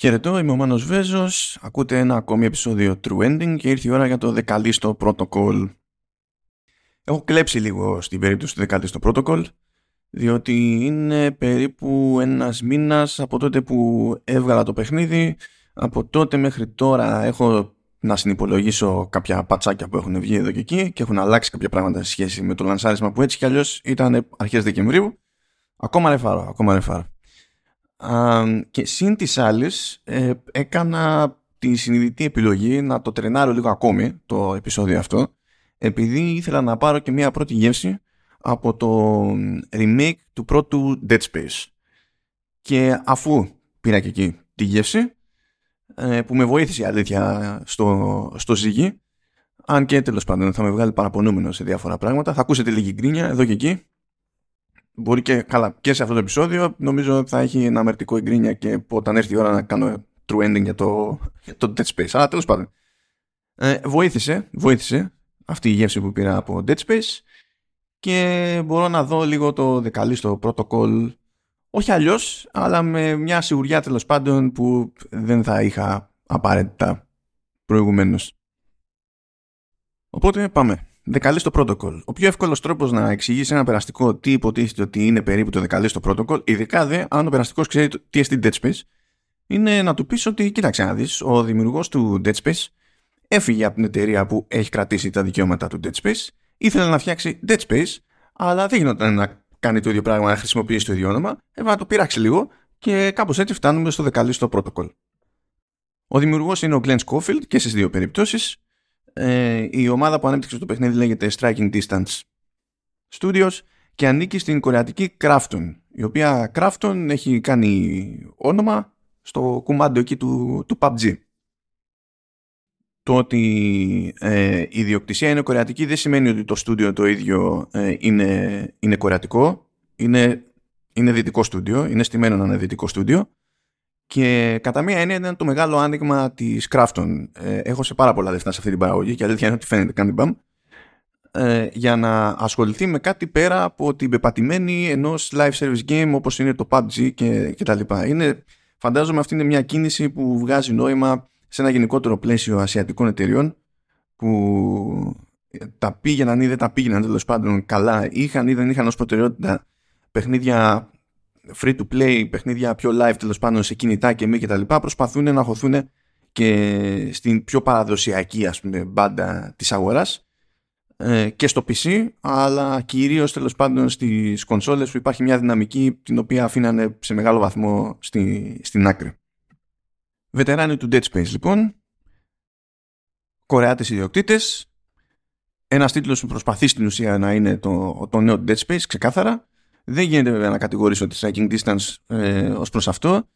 Χαιρετώ, είμαι ο Μάνος Βέζος, ακούτε ένα ακόμη επεισόδιο True Ending και ήρθε η ώρα για το δεκαλίστο Protocol. Έχω κλέψει λίγο στην περίπτωση του δεκαλίστο Protocol, διότι είναι περίπου ένας μήνας από τότε που έβγαλα το παιχνίδι. Από τότε μέχρι τώρα έχω να συνυπολογίσω κάποια πατσάκια που έχουν βγει εδώ και εκεί και έχουν αλλάξει κάποια πράγματα σε σχέση με το λανσάρισμα που έτσι κι αλλιώς ήταν αρχές Δεκεμβρίου. Ακόμα ρεφάρω, ακόμα ρεφάρω και σύν της άλλης ε, έκανα τη συνειδητή επιλογή να το τρενάρω λίγο ακόμη το επεισόδιο αυτό επειδή ήθελα να πάρω και μια πρώτη γεύση από το remake του πρώτου Dead Space. Και αφού πήρα και εκεί τη γεύση ε, που με βοήθησε η αλήθεια στο, στο ζύγι αν και τέλος πάντων θα με βγάλει παραπονούμενο σε διάφορα πράγματα θα ακούσετε λίγη γκρίνια εδώ και εκεί μπορεί και, καλά, και σε αυτό το επεισόδιο νομίζω θα έχει ένα αμερτικό εγκρίνια και όταν έρθει η ώρα να κάνω true ending για το, για το Dead Space. Αλλά τέλος πάντων. Ε, βοήθησε, βοήθησε αυτή η γεύση που πήρα από Dead Space και μπορώ να δω λίγο το δεκαλίστο protocol όχι αλλιώς, αλλά με μια σιγουριά τέλος πάντων που δεν θα είχα απαραίτητα προηγουμένως. Οπότε πάμε δεκαλίστο protocol. Ο πιο εύκολος τρόπος να εξηγήσει ένα περαστικό τι υποτίθεται ότι είναι περίπου το δεκαλίστο protocol, ειδικά δε αν ο περαστικός ξέρει τι εστί Dead Space, είναι να του πεις ότι, κοίταξε να δεις, ο δημιουργός του Dead Space έφυγε από την εταιρεία που έχει κρατήσει τα δικαιώματα του Dead Space, ήθελε να φτιάξει Dead Space, αλλά δεν γινόταν να κάνει το ίδιο πράγμα, να χρησιμοποιήσει το ίδιο όνομα, έβαλε να το πειράξει λίγο και κάπως έτσι φτάνουμε στο δεκαλίστο protocol. Ο δημιουργός είναι ο Glenn Schofield και στις δύο περιπτώσεις ε, η ομάδα που ανέπτυξε το παιχνίδι λέγεται Striking Distance Studios και ανήκει στην κορεατική Krafton η οποία Krafton έχει κάνει όνομα στο κουμάντο εκεί του, του PUBG. Το ότι ε, η ιδιοκτησία είναι κορεατική δεν σημαίνει ότι το στούντιο το ίδιο ε, είναι, είναι κορεατικό. Είναι, είναι δυτικό στούντιο, είναι στημένο να είναι δυτικό στούντιο και κατά μία έννοια ήταν το μεγάλο άνοιγμα της Crafton. Ε, έχω σε πάρα πολλά λεφτά σε αυτή την παραγωγή και αλήθεια είναι ότι φαίνεται κάνει μπαμ. Ε, για να ασχοληθεί με κάτι πέρα από την πεπατημένη ενός live service game όπως είναι το PUBG και, και τα λοιπά. Είναι, φαντάζομαι αυτή είναι μια κίνηση που βγάζει νόημα σε ένα γενικότερο πλαίσιο ασιατικών εταιριών που τα πήγαιναν ή δεν τα πήγαιναν τέλος πάντων καλά είχαν ή δεν είχαν ως προτεραιότητα παιχνίδια free to play, παιχνίδια πιο live τέλος πάντων σε κινητά και μη και τα λοιπά προσπαθούν να χωθούν και στην πιο παραδοσιακή ας πούμε μπάντα της αγοράς ε, και στο PC αλλά κυρίως τέλος πάντων στις κονσόλες που υπάρχει μια δυναμική την οποία αφήνανε σε μεγάλο βαθμό στη, στην άκρη. Βετεράνοι του Dead Space λοιπόν. Κορεάτες ιδιοκτήτες. Ένας τίτλος που προσπαθεί στην ουσία να είναι το, το νέο Dead Space ξεκάθαρα δεν γίνεται βέβαια να κατηγορήσω τη striking distance ε, ως προς αυτό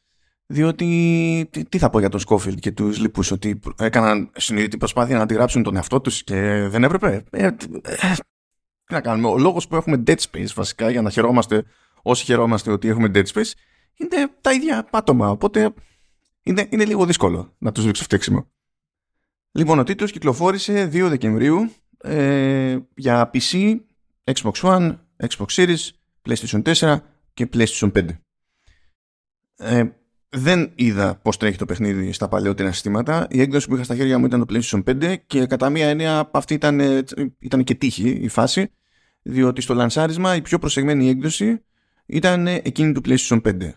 διότι τι, θα πω για τον Σκόφιλντ και τους λοιπούς ότι έκαναν συνειδητή προσπάθεια να αντιγράψουν τον εαυτό τους και δεν έπρεπε. Ε, ε, τι να κάνουμε. Ο λόγος που έχουμε Dead Space βασικά για να χαιρόμαστε όσοι χαιρόμαστε ότι έχουμε Dead Space είναι τα ίδια άτομα οπότε είναι, είναι λίγο δύσκολο να τους ρίξω φταίξιμο. Λοιπόν, ο τίτλος κυκλοφόρησε 2 Δεκεμβρίου ε, για PC, Xbox One, Xbox Series PlayStation 4 και PlayStation 5. Ε, δεν είδα πώς τρέχει το παιχνίδι στα παλαιότερα συστήματα. Η έκδοση που είχα στα χέρια μου ήταν το PlayStation 5 και κατά μία έννοια αυτή ήταν, ήταν και τύχη η φάση, διότι στο λανσάρισμα η πιο προσεγμένη έκδοση ήταν εκείνη του PlayStation 5.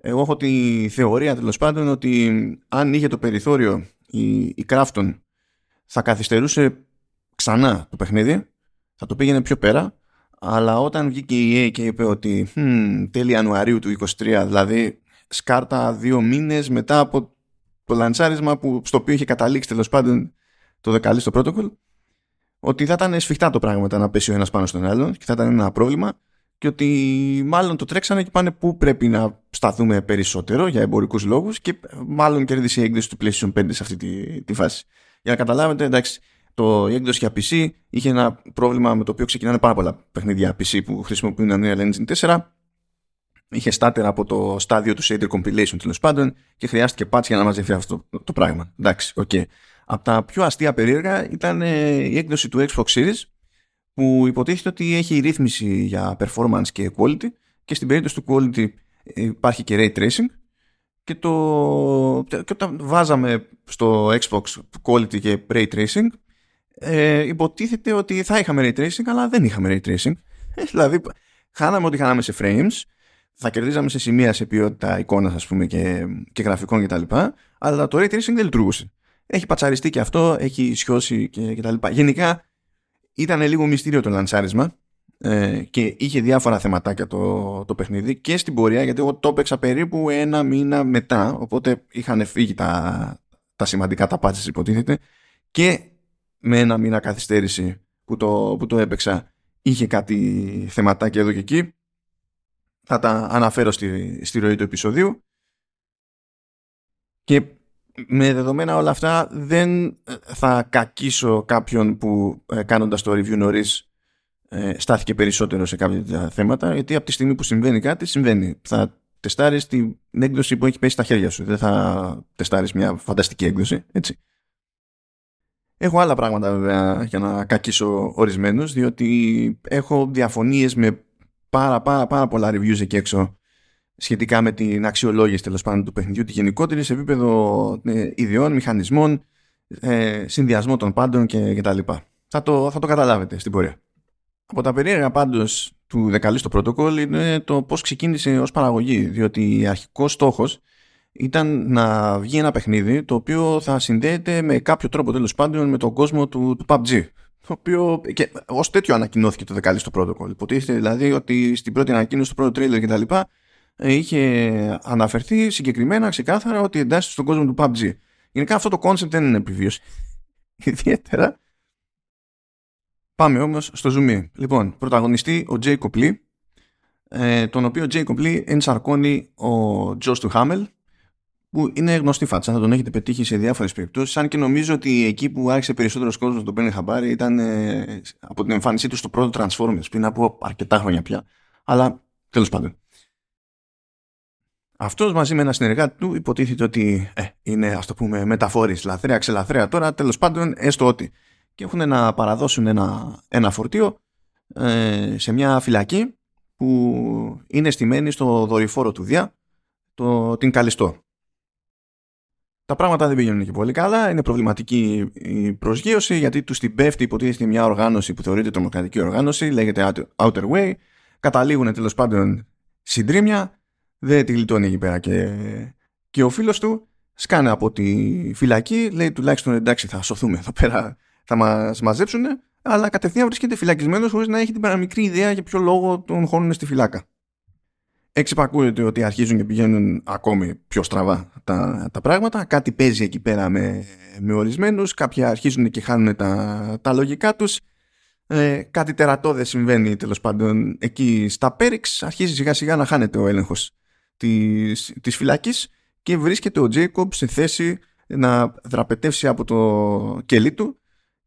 Εγώ έχω τη θεωρία τέλος πάντων ότι αν είχε το περιθώριο η, η Crafton θα καθυστερούσε ξανά το παιχνίδι, θα το πήγαινε πιο πέρα αλλά όταν βγήκε η EA και είπε ότι hm, τέλη Ιανουαρίου του 2023, δηλαδή σκάρτα δύο μήνες μετά από το λαντσάρισμα που, στο οποίο είχε καταλήξει τέλος πάντων το δεκαλή στο protocol, ότι θα ήταν σφιχτά το πράγμα να πέσει ο ένας πάνω στον άλλον και θα ήταν ένα πρόβλημα και ότι μάλλον το τρέξανε και πάνε πού πρέπει να σταθούμε περισσότερο για εμπορικούς λόγους και μάλλον κέρδισε η έκδοση του PlayStation 5 σε αυτή τη, τη φάση. Για να καταλάβετε, εντάξει, το, η έκδοση για PC είχε ένα πρόβλημα με το οποίο ξεκινάνε πάρα πολλά παιχνίδια PC που χρησιμοποιούν Unreal Engine 4. Είχε stutter από το στάδιο του shader compilation τέλος πάντων και χρειάστηκε patch για να μαζευτεί αυτό το, το πράγμα. Εντάξει, ok. Okay. Από τα πιο αστεία περίεργα ήταν ε, η έκδοση του Xbox Series που υποτίθεται ότι έχει ρύθμιση για performance και quality και στην περίπτωση του quality υπάρχει και ray tracing και, το, και όταν βάζαμε στο Xbox Quality και Ray Tracing ε, υποτίθεται ότι θα είχαμε Ray Tracing αλλά δεν είχαμε Ray Tracing ε, δηλαδή χάναμε ό,τι χάναμε σε frames θα κερδίζαμε σε σημεία σε ποιότητα εικόνας ας πούμε και, και γραφικών κτλ αλλά το Ray Tracing δεν λειτουργούσε έχει πατσαριστεί και αυτό, έχει σιώσει και, και τα λοιπά. Γενικά ήταν λίγο μυστήριο το λανσάρισμα ε, και είχε διάφορα θεματάκια το, το παιχνίδι και στην πορεία γιατί εγώ το έπαιξα περίπου ένα μήνα μετά οπότε είχαν φύγει τα, τα σημαντικά τα πάτσες υποτίθεται και με ένα μήνα καθυστέρηση που το, που το έπαιξα είχε κάτι θεματάκια εδώ και εκεί θα τα αναφέρω στη, στη ροή του επεισοδίου και με δεδομένα όλα αυτά δεν θα κακίσω κάποιον που ε, κάνοντας το review νωρίς ε, στάθηκε περισσότερο σε κάποια θέματα γιατί από τη στιγμή που συμβαίνει κάτι συμβαίνει. Θα τεστάρεις την έκδοση που έχει πέσει στα χέρια σου. Δεν θα τεστάρεις μια φανταστική έκδοση. Έτσι. Έχω άλλα πράγματα βέβαια για να κακίσω ορισμένους διότι έχω διαφωνίες με πάρα πάρα πάρα πολλά reviews εκεί έξω σχετικά με την αξιολόγηση τέλος πάντων του παιχνιδιού τη γενικότερη σε επίπεδο ε, ιδιών, μηχανισμών, ε, συνδυασμό των πάντων και, και τα λοιπά. Θα το, θα το καταλάβετε στην πορεία. Από τα περίεργα πάντως του δεκαλίστου πρωτοκόλλου είναι το πώς ξεκίνησε ως παραγωγή, διότι αρχικός στόχος ήταν να βγει ένα παιχνίδι το οποίο θα συνδέεται με κάποιο τρόπο τέλος πάντων με τον κόσμο του, του PUBG. Το οποίο και ως τέτοιο ανακοινώθηκε το δεκαλίστο πρωτοκόλλου. Υποτίθεται δηλαδή ότι στην πρώτη ανακοίνωση, του πρώτου τρέιλερ κτλ είχε αναφερθεί συγκεκριμένα ξεκάθαρα ότι εντάσσεται στον κόσμο του PUBG. Γενικά αυτό το concept δεν είναι επιβίωση. Ιδιαίτερα. Πάμε όμως στο zoom Λοιπόν, πρωταγωνιστή ο Jacob Lee, ε, τον οποίο Jacob Lee ενσαρκώνει ο Josh του Χάμελ, που είναι γνωστή φάτσα, θα τον έχετε πετύχει σε διάφορες περιπτώσεις, αν και νομίζω ότι εκεί που άρχισε περισσότερος κόσμος να τον παίρνει χαμπάρι ήταν ε, από την εμφάνισή του στο πρώτο Transformers, πριν από αρκετά χρόνια πια. Αλλά τέλος πάντων. Αυτός μαζί με ένα συνεργάτη του υποτίθεται ότι ε, είναι ας το πούμε μεταφορής λαθρέα ξελαθρέα τώρα τέλος πάντων έστω ότι και έχουν να παραδώσουν ένα, ένα φορτίο ε, σε μια φυλακή που είναι στημένη στο δορυφόρο του Δία το, την Καλιστό. Τα πράγματα δεν πηγαίνουν και πολύ καλά, είναι προβληματική η προσγείωση γιατί τους την πέφτει υποτίθεται μια οργάνωση που θεωρείται τρομοκρατική οργάνωση, λέγεται Outer Way, καταλήγουν τέλος πάντων συντρίμια δεν τη γλιτώνει εκεί πέρα και, και ο φίλος του σκάνε από τη φυλακή λέει τουλάχιστον εντάξει θα σωθούμε εδώ πέρα θα μας μαζέψουν αλλά κατευθείαν βρίσκεται φυλακισμένος χωρίς να έχει την παραμικρή ιδέα για ποιο λόγο τον χώνουν στη φυλάκα εξυπακούεται ότι αρχίζουν και πηγαίνουν ακόμη πιο στραβά τα, τα πράγματα. Κάτι παίζει εκεί πέρα με, με ορισμένους. Κάποιοι αρχίζουν και χάνουν τα, τα λογικά τους. Ε, κάτι τερατώδες συμβαίνει τέλος πάντων εκεί στα Πέριξ. Αρχίζει σιγά σιγά να χάνεται ο έλεγχος της, της φυλάκης και βρίσκεται ο Τζέικομπ σε θέση να δραπετεύσει από το κελί του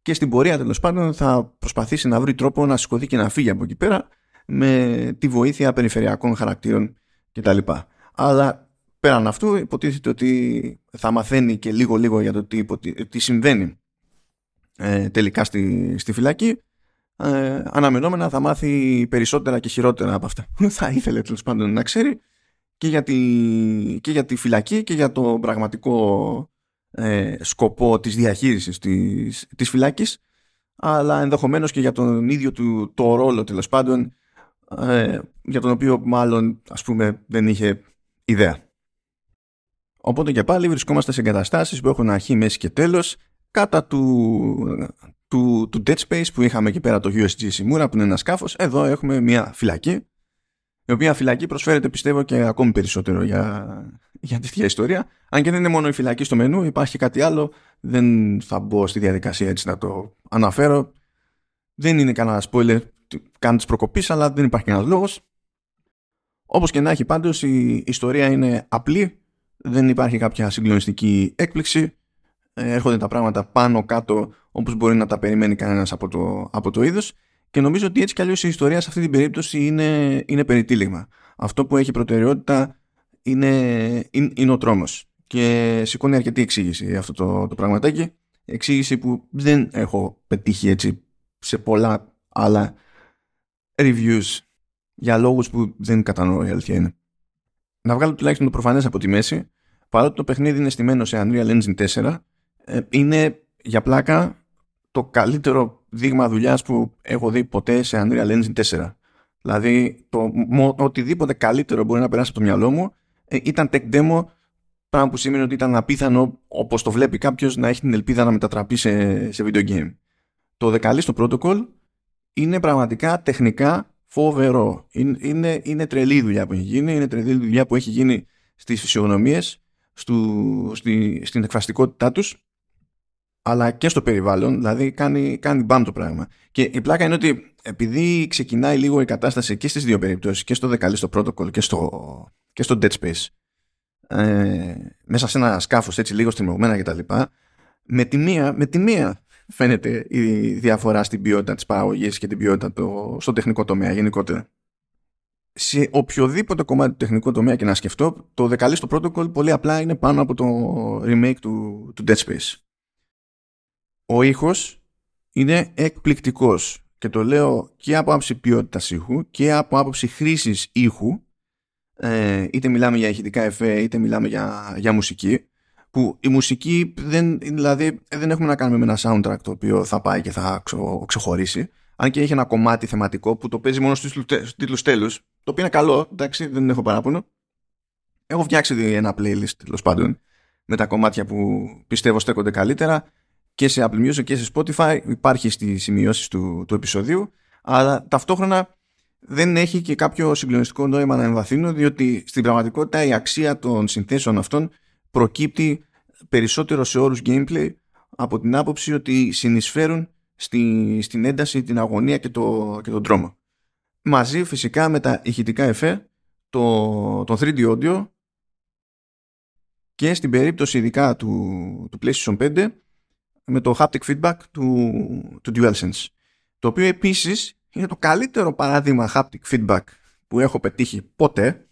και στην πορεία τέλος πάντων θα προσπαθήσει να βρει τρόπο να σηκωθεί και να φύγει από εκεί πέρα με τη βοήθεια περιφερειακών χαρακτήρων κτλ. Αλλά πέραν αυτού υποτίθεται ότι θα μαθαίνει και λίγο λίγο για το τι, τι συμβαίνει ε, τελικά στη, στη φυλακή ε, αναμενόμενα θα μάθει περισσότερα και χειρότερα από αυτά θα ήθελε τέλος πάντων να ξέρει και για τη, και για τη φυλακή και για το πραγματικό ε, σκοπό της διαχείρισης της, της φυλάκης αλλά ενδεχομένως και για τον ίδιο του το ρόλο τέλος πάντων ε, για τον οποίο μάλλον ας πούμε δεν είχε ιδέα. Οπότε και πάλι βρισκόμαστε σε εγκαταστάσεις που έχουν αρχή, μέση και τέλος κατά του, του, του Dead Space που είχαμε εκεί πέρα το USG Simura που είναι ένα σκάφος εδώ έχουμε μια φυλακή η οποία φυλακή προσφέρεται πιστεύω και ακόμη περισσότερο για, για τέτοια ιστορία. Αν και δεν είναι μόνο η φυλακή στο μενού, υπάρχει κάτι άλλο. Δεν θα μπω στη διαδικασία έτσι να το αναφέρω. Δεν είναι κανένα spoiler καν τη προκοπή, αλλά δεν υπάρχει κανένας λόγος. Όπως και να έχει πάντως, η ιστορία είναι απλή. Δεν υπάρχει κάποια συγκλονιστική έκπληξη. Ε, έρχονται τα πράγματα πάνω κάτω όπως μπορεί να τα περιμένει κανένας από το, από το είδος και νομίζω ότι έτσι κι αλλιώς η ιστορία σε αυτή την περίπτωση είναι, είναι περιτύλιγμα. Αυτό που έχει προτεραιότητα είναι, είναι, είναι ο τρόμος. Και σηκώνει αρκετή εξήγηση αυτό το, το πραγματάκι. Εξήγηση που δεν έχω πετύχει έτσι σε πολλά άλλα reviews για λόγους που δεν κατανοώ η αλήθεια είναι. Να βγάλω τουλάχιστον το προφανές από τη μέση. παρότι το παιχνίδι είναι στημένο σε Unreal Engine 4, ε, είναι για πλάκα το καλύτερο δείγμα δουλειάς που έχω δει ποτέ σε Unreal Engine 4. Δηλαδή, το, οτιδήποτε καλύτερο μπορεί να περάσει από το μυαλό μου ε, ήταν tech demo, πράγμα που σημαίνει ότι ήταν απίθανο, όπως το βλέπει κάποιος, να έχει την ελπίδα να μετατραπεί σε, σε video game. Το δεκαλίστο protocol είναι πραγματικά τεχνικά φοβερό. Είναι, είναι, είναι τρελή δουλειά που έχει γίνει, είναι τρελή δουλειά που έχει γίνει στις φυσιογνωμίες, στη, στην εκφραστικότητά τους, αλλά και στο περιβάλλον, δηλαδή κάνει, κάνει μπαμ το πράγμα. Και η πλάκα είναι ότι επειδή ξεκινάει λίγο η κατάσταση και στις δύο περιπτώσεις, και στο δεκαλίστο protocol και στο, και στο Dead Space, ε, μέσα σε ένα σκάφος έτσι λίγο στριμωγμένα κτλ. Με τη μία, με τη μία φαίνεται η διαφορά στην ποιότητα της παραγωγής και την ποιότητα το, στο τεχνικό τομέα γενικότερα. Σε οποιοδήποτε κομμάτι του τεχνικού τομέα και να σκεφτώ, το δεκαλίστο protocol πολύ απλά είναι πάνω από το remake του, του Dead Space. Ο ήχος είναι εκπληκτικός και το λέω και από άποψη ποιότητας ήχου και από άποψη χρήσης ήχου ε, είτε μιλάμε για ηχητικά εφέ είτε μιλάμε για, για μουσική που η μουσική δεν, δηλαδή, δεν έχουμε να κάνουμε με ένα soundtrack το οποίο θα πάει και θα ξεχωρίσει αν και έχει ένα κομμάτι θεματικό που το παίζει μόνο στους τίτλους τέλους το οποίο είναι καλό, εντάξει δεν έχω παράπονο. Έχω φτιάξει ένα playlist τέλος πάντων με τα κομμάτια που πιστεύω στέκονται καλύτερα και σε Apple Music και σε Spotify υπάρχει στις σημειώσεις του, του επεισοδίου αλλά ταυτόχρονα δεν έχει και κάποιο συγκλονιστικό νόημα να εμβαθύνω διότι στην πραγματικότητα η αξία των συνθέσεων αυτών προκύπτει περισσότερο σε όρους gameplay από την άποψη ότι συνεισφέρουν στη, στην ένταση, την αγωνία και, το, και τον τρόμο. Μαζί φυσικά με τα ηχητικά εφέ, το, το 3D audio και στην περίπτωση ειδικά του, του PlayStation 5 με το haptic feedback του, του DualSense. Το οποίο επίσης είναι το καλύτερο παράδειγμα haptic feedback που έχω πετύχει ποτέ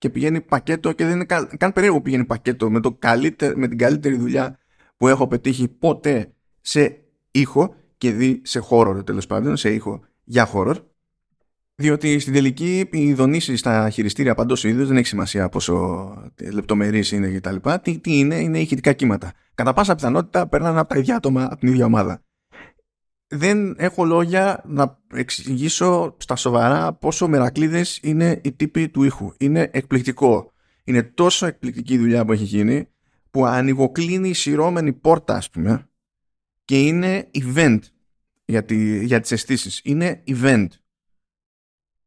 και πηγαίνει πακέτο και δεν είναι καν, καν περίεργο που πηγαίνει πακέτο με, το καλύτερο, με την καλύτερη δουλειά που έχω πετύχει ποτέ σε ήχο και δει σε horror τέλος πάντων, σε ήχο για horror. Διότι στην τελική οι δονήσει στα χειριστήρια παντός είδου δεν έχει σημασία πόσο λεπτομερεί είναι κτλ. Τι, τι είναι, είναι ηχητικά κύματα. Κατά πάσα πιθανότητα περνάνε από τα ίδια άτομα από την ίδια ομάδα δεν έχω λόγια να εξηγήσω στα σοβαρά πόσο μερακλείδες είναι οι τύποι του ήχου. Είναι εκπληκτικό. Είναι τόσο εκπληκτική η δουλειά που έχει γίνει που ανοιγοκλίνει η σειρώμενη πόρτα ας πούμε και είναι event για, τη, για τις αισθήσεις. Είναι event.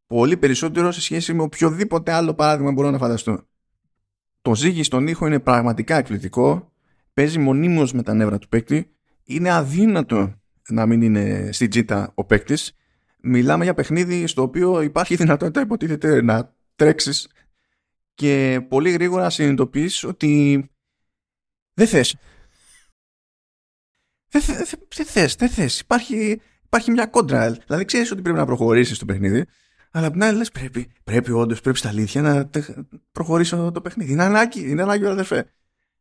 Πολύ περισσότερο σε σχέση με οποιοδήποτε άλλο παράδειγμα μπορώ να φανταστώ. Το ζύγι στον ήχο είναι πραγματικά εκπληκτικό. Παίζει μονίμως με τα νεύρα του παίκτη. Είναι αδύνατο να μην είναι στην τζίτα ο παίκτης. Μιλάμε για παιχνίδι στο οποίο υπάρχει δυνατότητα υποτίθεται να τρέξεις και πολύ γρήγορα συνειδητοποιείς ότι δεν θες. Δεν, δε, θες, δεν θες. Υπάρχει, υπάρχει μια κόντρα. Δηλαδή ξέρεις ότι πρέπει να προχωρήσεις το παιχνίδι, αλλά απ' την άλλη λες πρέπει, πρέπει όντως, πρέπει στα αλήθεια να προχωρήσω το παιχνίδι. Είναι ανάγκη, είναι ανάγκη αδερφέ.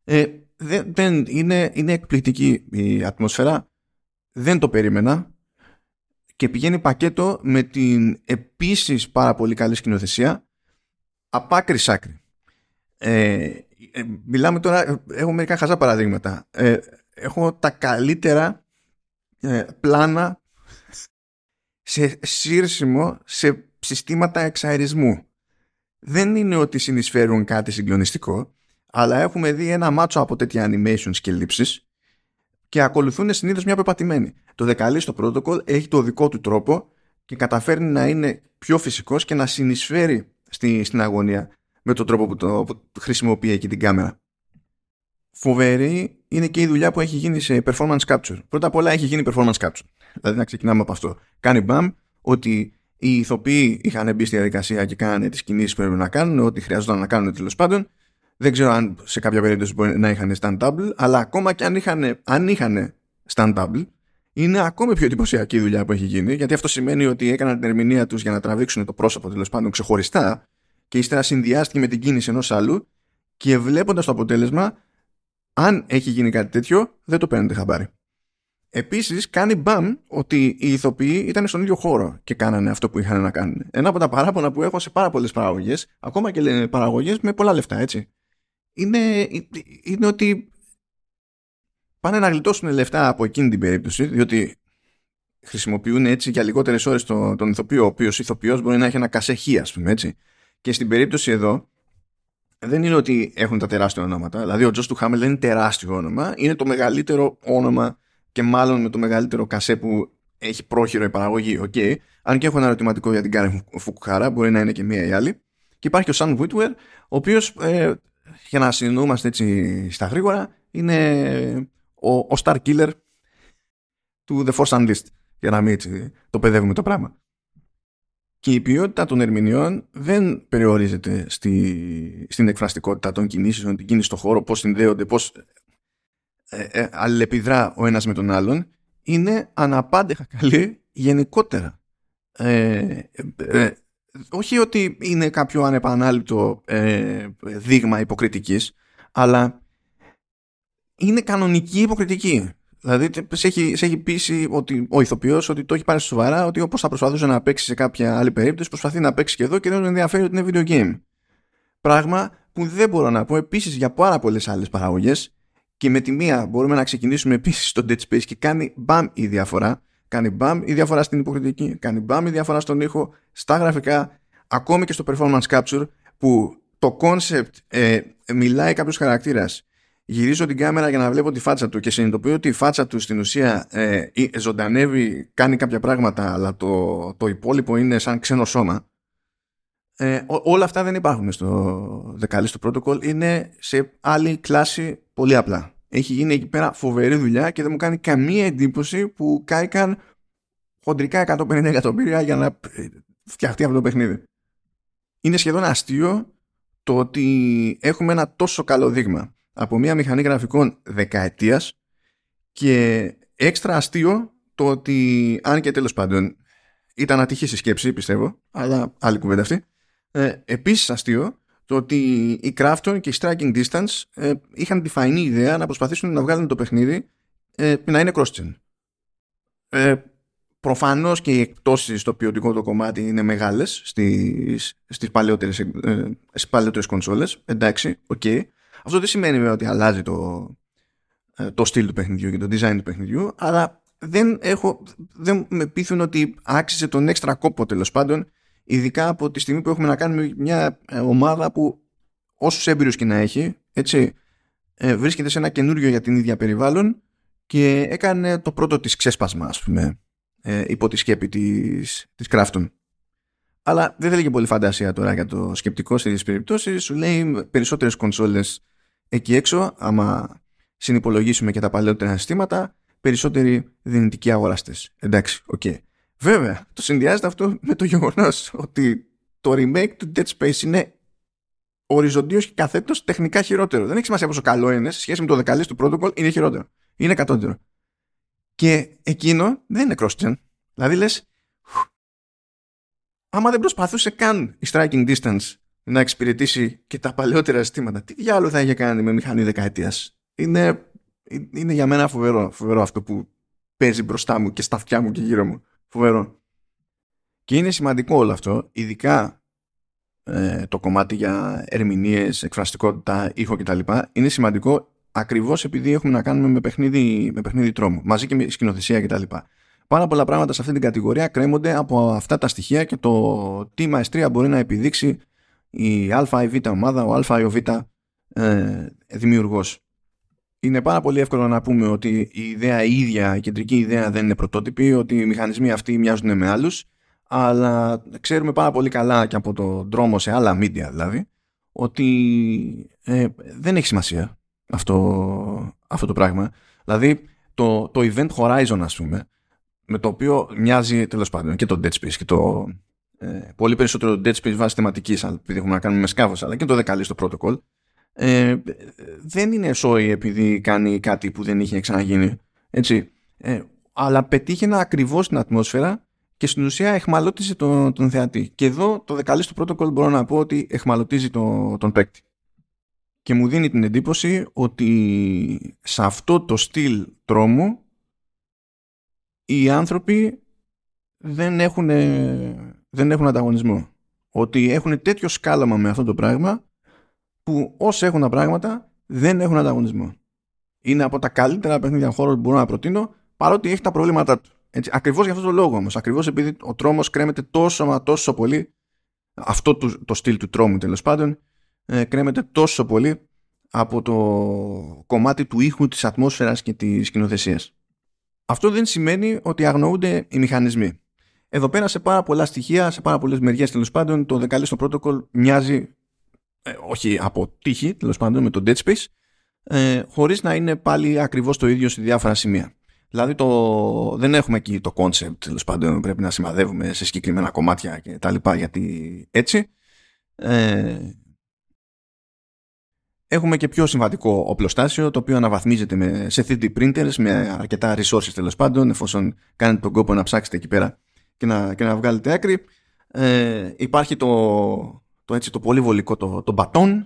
Ε, δεν, είναι, είναι εκπληκτική η ατμόσφαιρα δεν το περίμενα και πηγαίνει πακέτο με την επίσης πάρα πολύ καλή σκηνοθεσία από άκρη σ' άκρη. Ε, ε, μιλάμε τώρα, έχω μερικά χαζά παραδείγματα. Ε, έχω τα καλύτερα ε, πλάνα σε σύρσιμο σε συστήματα εξαερισμού. Δεν είναι ότι συνεισφέρουν κάτι συγκλονιστικό, αλλά έχουμε δει ένα μάτσο από τέτοια animations και λήψεις και ακολουθούν συνήθως μια πεπατημένη. Το δεκαλίστο protocol έχει το δικό του τρόπο και καταφέρνει να είναι πιο φυσικός και να συνεισφέρει στη, στην αγωνία με τον τρόπο που, το, που χρησιμοποιεί εκεί την κάμερα. Φοβερή είναι και η δουλειά που έχει γίνει σε performance capture. Πρώτα απ' όλα έχει γίνει performance capture. Δηλαδή να ξεκινάμε από αυτό. Κάνει μπαμ ότι οι ηθοποιοί είχαν μπει στη διαδικασία και κάνανε τις κινήσεις που έπρεπε να κάνουν, ό,τι χρειαζόταν να κάνουν τέλος πάντων δεν ξέρω αν σε κάποια περίπτωση μπορεί να είχαν stand-double, αλλά ακόμα και αν είχαν, αν είχαν stand-double, είναι ακόμη πιο εντυπωσιακή η δουλειά που έχει γίνει, γιατί αυτό σημαίνει ότι έκαναν την ερμηνεία τους για να τραβήξουν το πρόσωπο τέλος πάντων ξεχωριστά και ύστερα συνδυάστηκε με την κίνηση ενός άλλου και βλέποντας το αποτέλεσμα, αν έχει γίνει κάτι τέτοιο, δεν το παίρνετε χαμπάρι. Επίσης, κάνει μπαμ ότι οι ηθοποιοί ήταν στον ίδιο χώρο και κάνανε αυτό που είχαν να κάνουν. Ένα από τα παράπονα που έχω σε πάρα πολλές παραγωγές, ακόμα και παραγωγές με πολλά λεφτά, έτσι είναι, είναι ότι πάνε να γλιτώσουν λεφτά από εκείνη την περίπτωση, διότι χρησιμοποιούν έτσι για λιγότερες ώρες τον, τον ηθοποιό, ο οποίος ηθοποιός μπορεί να έχει ένα κασεχή, ας πούμε έτσι. Και στην περίπτωση εδώ, δεν είναι ότι έχουν τα τεράστια ονόματα. Δηλαδή, ο Τζος του Χάμελ δεν είναι τεράστιο όνομα, είναι το μεγαλύτερο όνομα και μάλλον με το μεγαλύτερο κασέ που έχει πρόχειρο η παραγωγή. Okay. Αν και έχω ένα ερωτηματικό για την Κάρεν Φουκουχάρα, μπορεί να είναι και μία ή άλλη. Και υπάρχει ο Σαν Βούιτουερ, ο οποίος, ε, για να συνεννοούμαστε έτσι στα γρήγορα, είναι ο, ο Star Killer του The Force Unleashed. Για να μην έτσι το παιδεύουμε το πράγμα. Και η ποιότητα των ερμηνεών δεν περιορίζεται στη, στην εκφραστικότητα των κινήσεων, την κίνηση στον χώρο, πώς συνδέονται, πώς ε, ε, αλληλεπιδρά ο ένας με τον άλλον. Είναι αναπάντεχα καλή γενικότερα. Ε, ε, όχι ότι είναι κάποιο ανεπανάληπτο ε, δείγμα υποκριτικής, αλλά είναι κανονική υποκριτική. Δηλαδή σε έχει, σε έχει πείσει ότι, ο ηθοποιός ότι το έχει πάρει σοβαρά, ότι όπως θα προσπαθούσε να παίξει σε κάποια άλλη περίπτωση, προσπαθεί να παίξει και εδώ και δεν τον ενδιαφέρει ότι είναι video game. Πράγμα που δεν μπορώ να πω επίσης για πάρα πολλές άλλες παραγωγές. Και με τη μία μπορούμε να ξεκινήσουμε επίσης στο Dead Space και κάνει μπαμ η διαφορά. Κάνει μπαμ η διαφορά στην υποκριτική, κάνει μπαμ η διαφορά στον ήχο, στα γραφικά, ακόμη και στο performance capture που το concept ε, μιλάει κάποιος χαρακτήρας γυρίζω την κάμερα για να βλέπω τη φάτσα του και συνειδητοποιώ ότι η φάτσα του στην ουσία ε, ζωντανεύει, κάνει κάποια πράγματα, αλλά το, το υπόλοιπο είναι σαν ξένο σώμα. Ε, όλα αυτά δεν υπάρχουν στο δεκαλίστο protocol, είναι σε άλλη κλάση πολύ απλά. Έχει γίνει εκεί πέρα φοβερή δουλειά και δεν μου κάνει καμία εντύπωση που κάηκαν χοντρικά 150 εκατομμύρια για να ε, φτιαχτεί αυτό το παιχνίδι. Είναι σχεδόν αστείο το ότι έχουμε ένα τόσο καλό δείγμα από μια μηχανή γραφικών δεκαετίας και έξτρα αστείο το ότι αν και τέλος πάντων ήταν ατυχής η σκέψη πιστεύω αλλά άλλη κουβέντα αυτή ε, επίσης αστείο το ότι η Krafton και η Striking Distance ε, είχαν τη φαεινή ιδέα να προσπαθήσουν να βγάλουν το παιχνίδι ε, να είναι cross-gen. Ε, προφανώς και οι εκπτώσεις στο ποιοτικό το κομμάτι είναι μεγάλες στις, στις παλαιότερες, ε, στις παλαιότερες κονσόλες εντάξει, ok okay. Αυτό δεν σημαίνει ότι αλλάζει το, ε, το στυλ του παιχνιδιού και το design του παιχνιδιού, αλλά δεν, έχω, δεν με πείθουν ότι άξιζε τον έξτρα κόπο τέλος πάντων, ειδικά από τη στιγμή που έχουμε να κάνουμε μια ε, ομάδα που όσους έμπειρους και να έχει, έτσι, ε, βρίσκεται σε ένα καινούριο για την ίδια περιβάλλον και έκανε το πρώτο της ξέσπασμα, ας πούμε, υπό τη σκέπη της, της Crafton. Αλλά δεν θέλει και πολύ φαντασία τώρα για το σκεπτικό σε τέτοιε περιπτώσεις. Σου λέει περισσότερες κονσόλες εκεί έξω, άμα συνυπολογίσουμε και τα παλαιότερα συστήματα, περισσότεροι δυνητικοί αγοραστές. Εντάξει, ok. Okay. Βέβαια, το συνδυάζεται αυτό με το γεγονός ότι το remake του Dead Space είναι οριζοντίως και καθέτως τεχνικά χειρότερο. Δεν έχει σημασία πόσο καλό είναι σε σχέση με το The Callisto Protocol, είναι χειρότερο. Είναι κατώτερο. Και εκείνο δεν είναι cross-gen. Δηλαδή λες, άμα δεν προσπαθούσε καν η Striking Distance να εξυπηρετήσει και τα παλαιότερα αισθήματα. Τι διάλογο θα είχε κάνει με μηχανή δεκαετίας. Είναι, είναι για μένα φοβερό, φοβερό αυτό που παίζει μπροστά μου και στα αυτιά μου και γύρω μου. Φοβερό. Και είναι σημαντικό όλο αυτό, ειδικά ε, το κομμάτι για ερμηνείες, εκφραστικότητα, ήχο κτλ. Είναι σημαντικό ακριβώς επειδή έχουμε να κάνουμε με παιχνίδι, με παιχνίδι τρόμου, μαζί και με σκηνοθεσία κτλ. Πάρα πολλά πράγματα σε αυτή την κατηγορία κρέμονται από αυτά τα στοιχεία και το τι μαεστρία μπορεί να επιδείξει η α ή β ομάδα, ο α ή ο β ε, δημιουργός. Είναι πάρα πολύ εύκολο να πούμε ότι η ιδέα η ίδια, η κεντρική ιδέα δεν είναι πρωτότυπη, ότι οι μηχανισμοί αυτοί μοιάζουν με άλλους, αλλά ξέρουμε πάρα πολύ καλά και από το δρόμο σε άλλα media δηλαδή, ότι ε, δεν έχει σημασία αυτό, αυτό το πράγμα. Δηλαδή το, το event horizon ας πούμε, με το οποίο μοιάζει τέλος πάντων και το Dead Space και το, ε, πολύ περισσότερο Dead Space βάσει θεματικής, επειδή έχουμε να κάνουμε με σκάφος, αλλά και το δεκαλίστο protocol, ε, δεν είναι σόι επειδή κάνει κάτι που δεν είχε ξαναγίνει. Έτσι. Ε, αλλά πετύχαινα ακριβώς την ατμόσφαιρα και στην ουσία εχμαλώτιζε τον, τον θεατή. Και εδώ το δεκαλίστο protocol μπορώ να πω ότι εχμαλωτίζει τον, τον παίκτη. Και μου δίνει την εντύπωση ότι σε αυτό το στυλ τρόμου οι άνθρωποι δεν έχουν δεν έχουν ανταγωνισμό. Ότι έχουν τέτοιο σκάλαμα με αυτό το πράγμα που όσοι έχουν τα πράγματα δεν έχουν ανταγωνισμό. Είναι από τα καλύτερα παιχνίδια χώρο που μπορώ να προτείνω, παρότι έχει τα προβλήματά του. Έτσι, ακριβώς για αυτό το λόγο όμως, ακριβώς επειδή ο τρόμος κρέμεται τόσο μα τόσο πολύ, αυτό το, το στυλ του τρόμου τέλος πάντων, ε, κρέμεται τόσο πολύ από το κομμάτι του ήχου, της ατμόσφαιρας και της σκηνοθεσίας. Αυτό δεν σημαίνει ότι αγνοούνται οι μηχανισμοί. Εδώ πέρα σε πάρα πολλά στοιχεία, σε πάρα πολλές μεριές τέλος πάντων, το δεκαλίστο protocol μοιάζει, ε, όχι από τύχη τέλος πάντων με το Dead Space, ε, χωρίς να είναι πάλι ακριβώς το ίδιο σε διάφορα σημεία. Δηλαδή το, δεν έχουμε εκεί το concept, τέλος πάντων πρέπει να σημαδεύουμε σε συγκεκριμένα κομμάτια και τα λοιπά, γιατί έτσι. Ε, έχουμε και πιο συμβατικό οπλοστάσιο, το οποίο αναβαθμίζεται με, σε 3D printers με αρκετά resources τέλος πάντων, εφόσον κάνετε τον κόπο να ψάξετε εκεί πέρα και να, και να βγάλετε άκρη. Ε, υπάρχει το, το, έτσι, το πολύ βολικό το, το baton,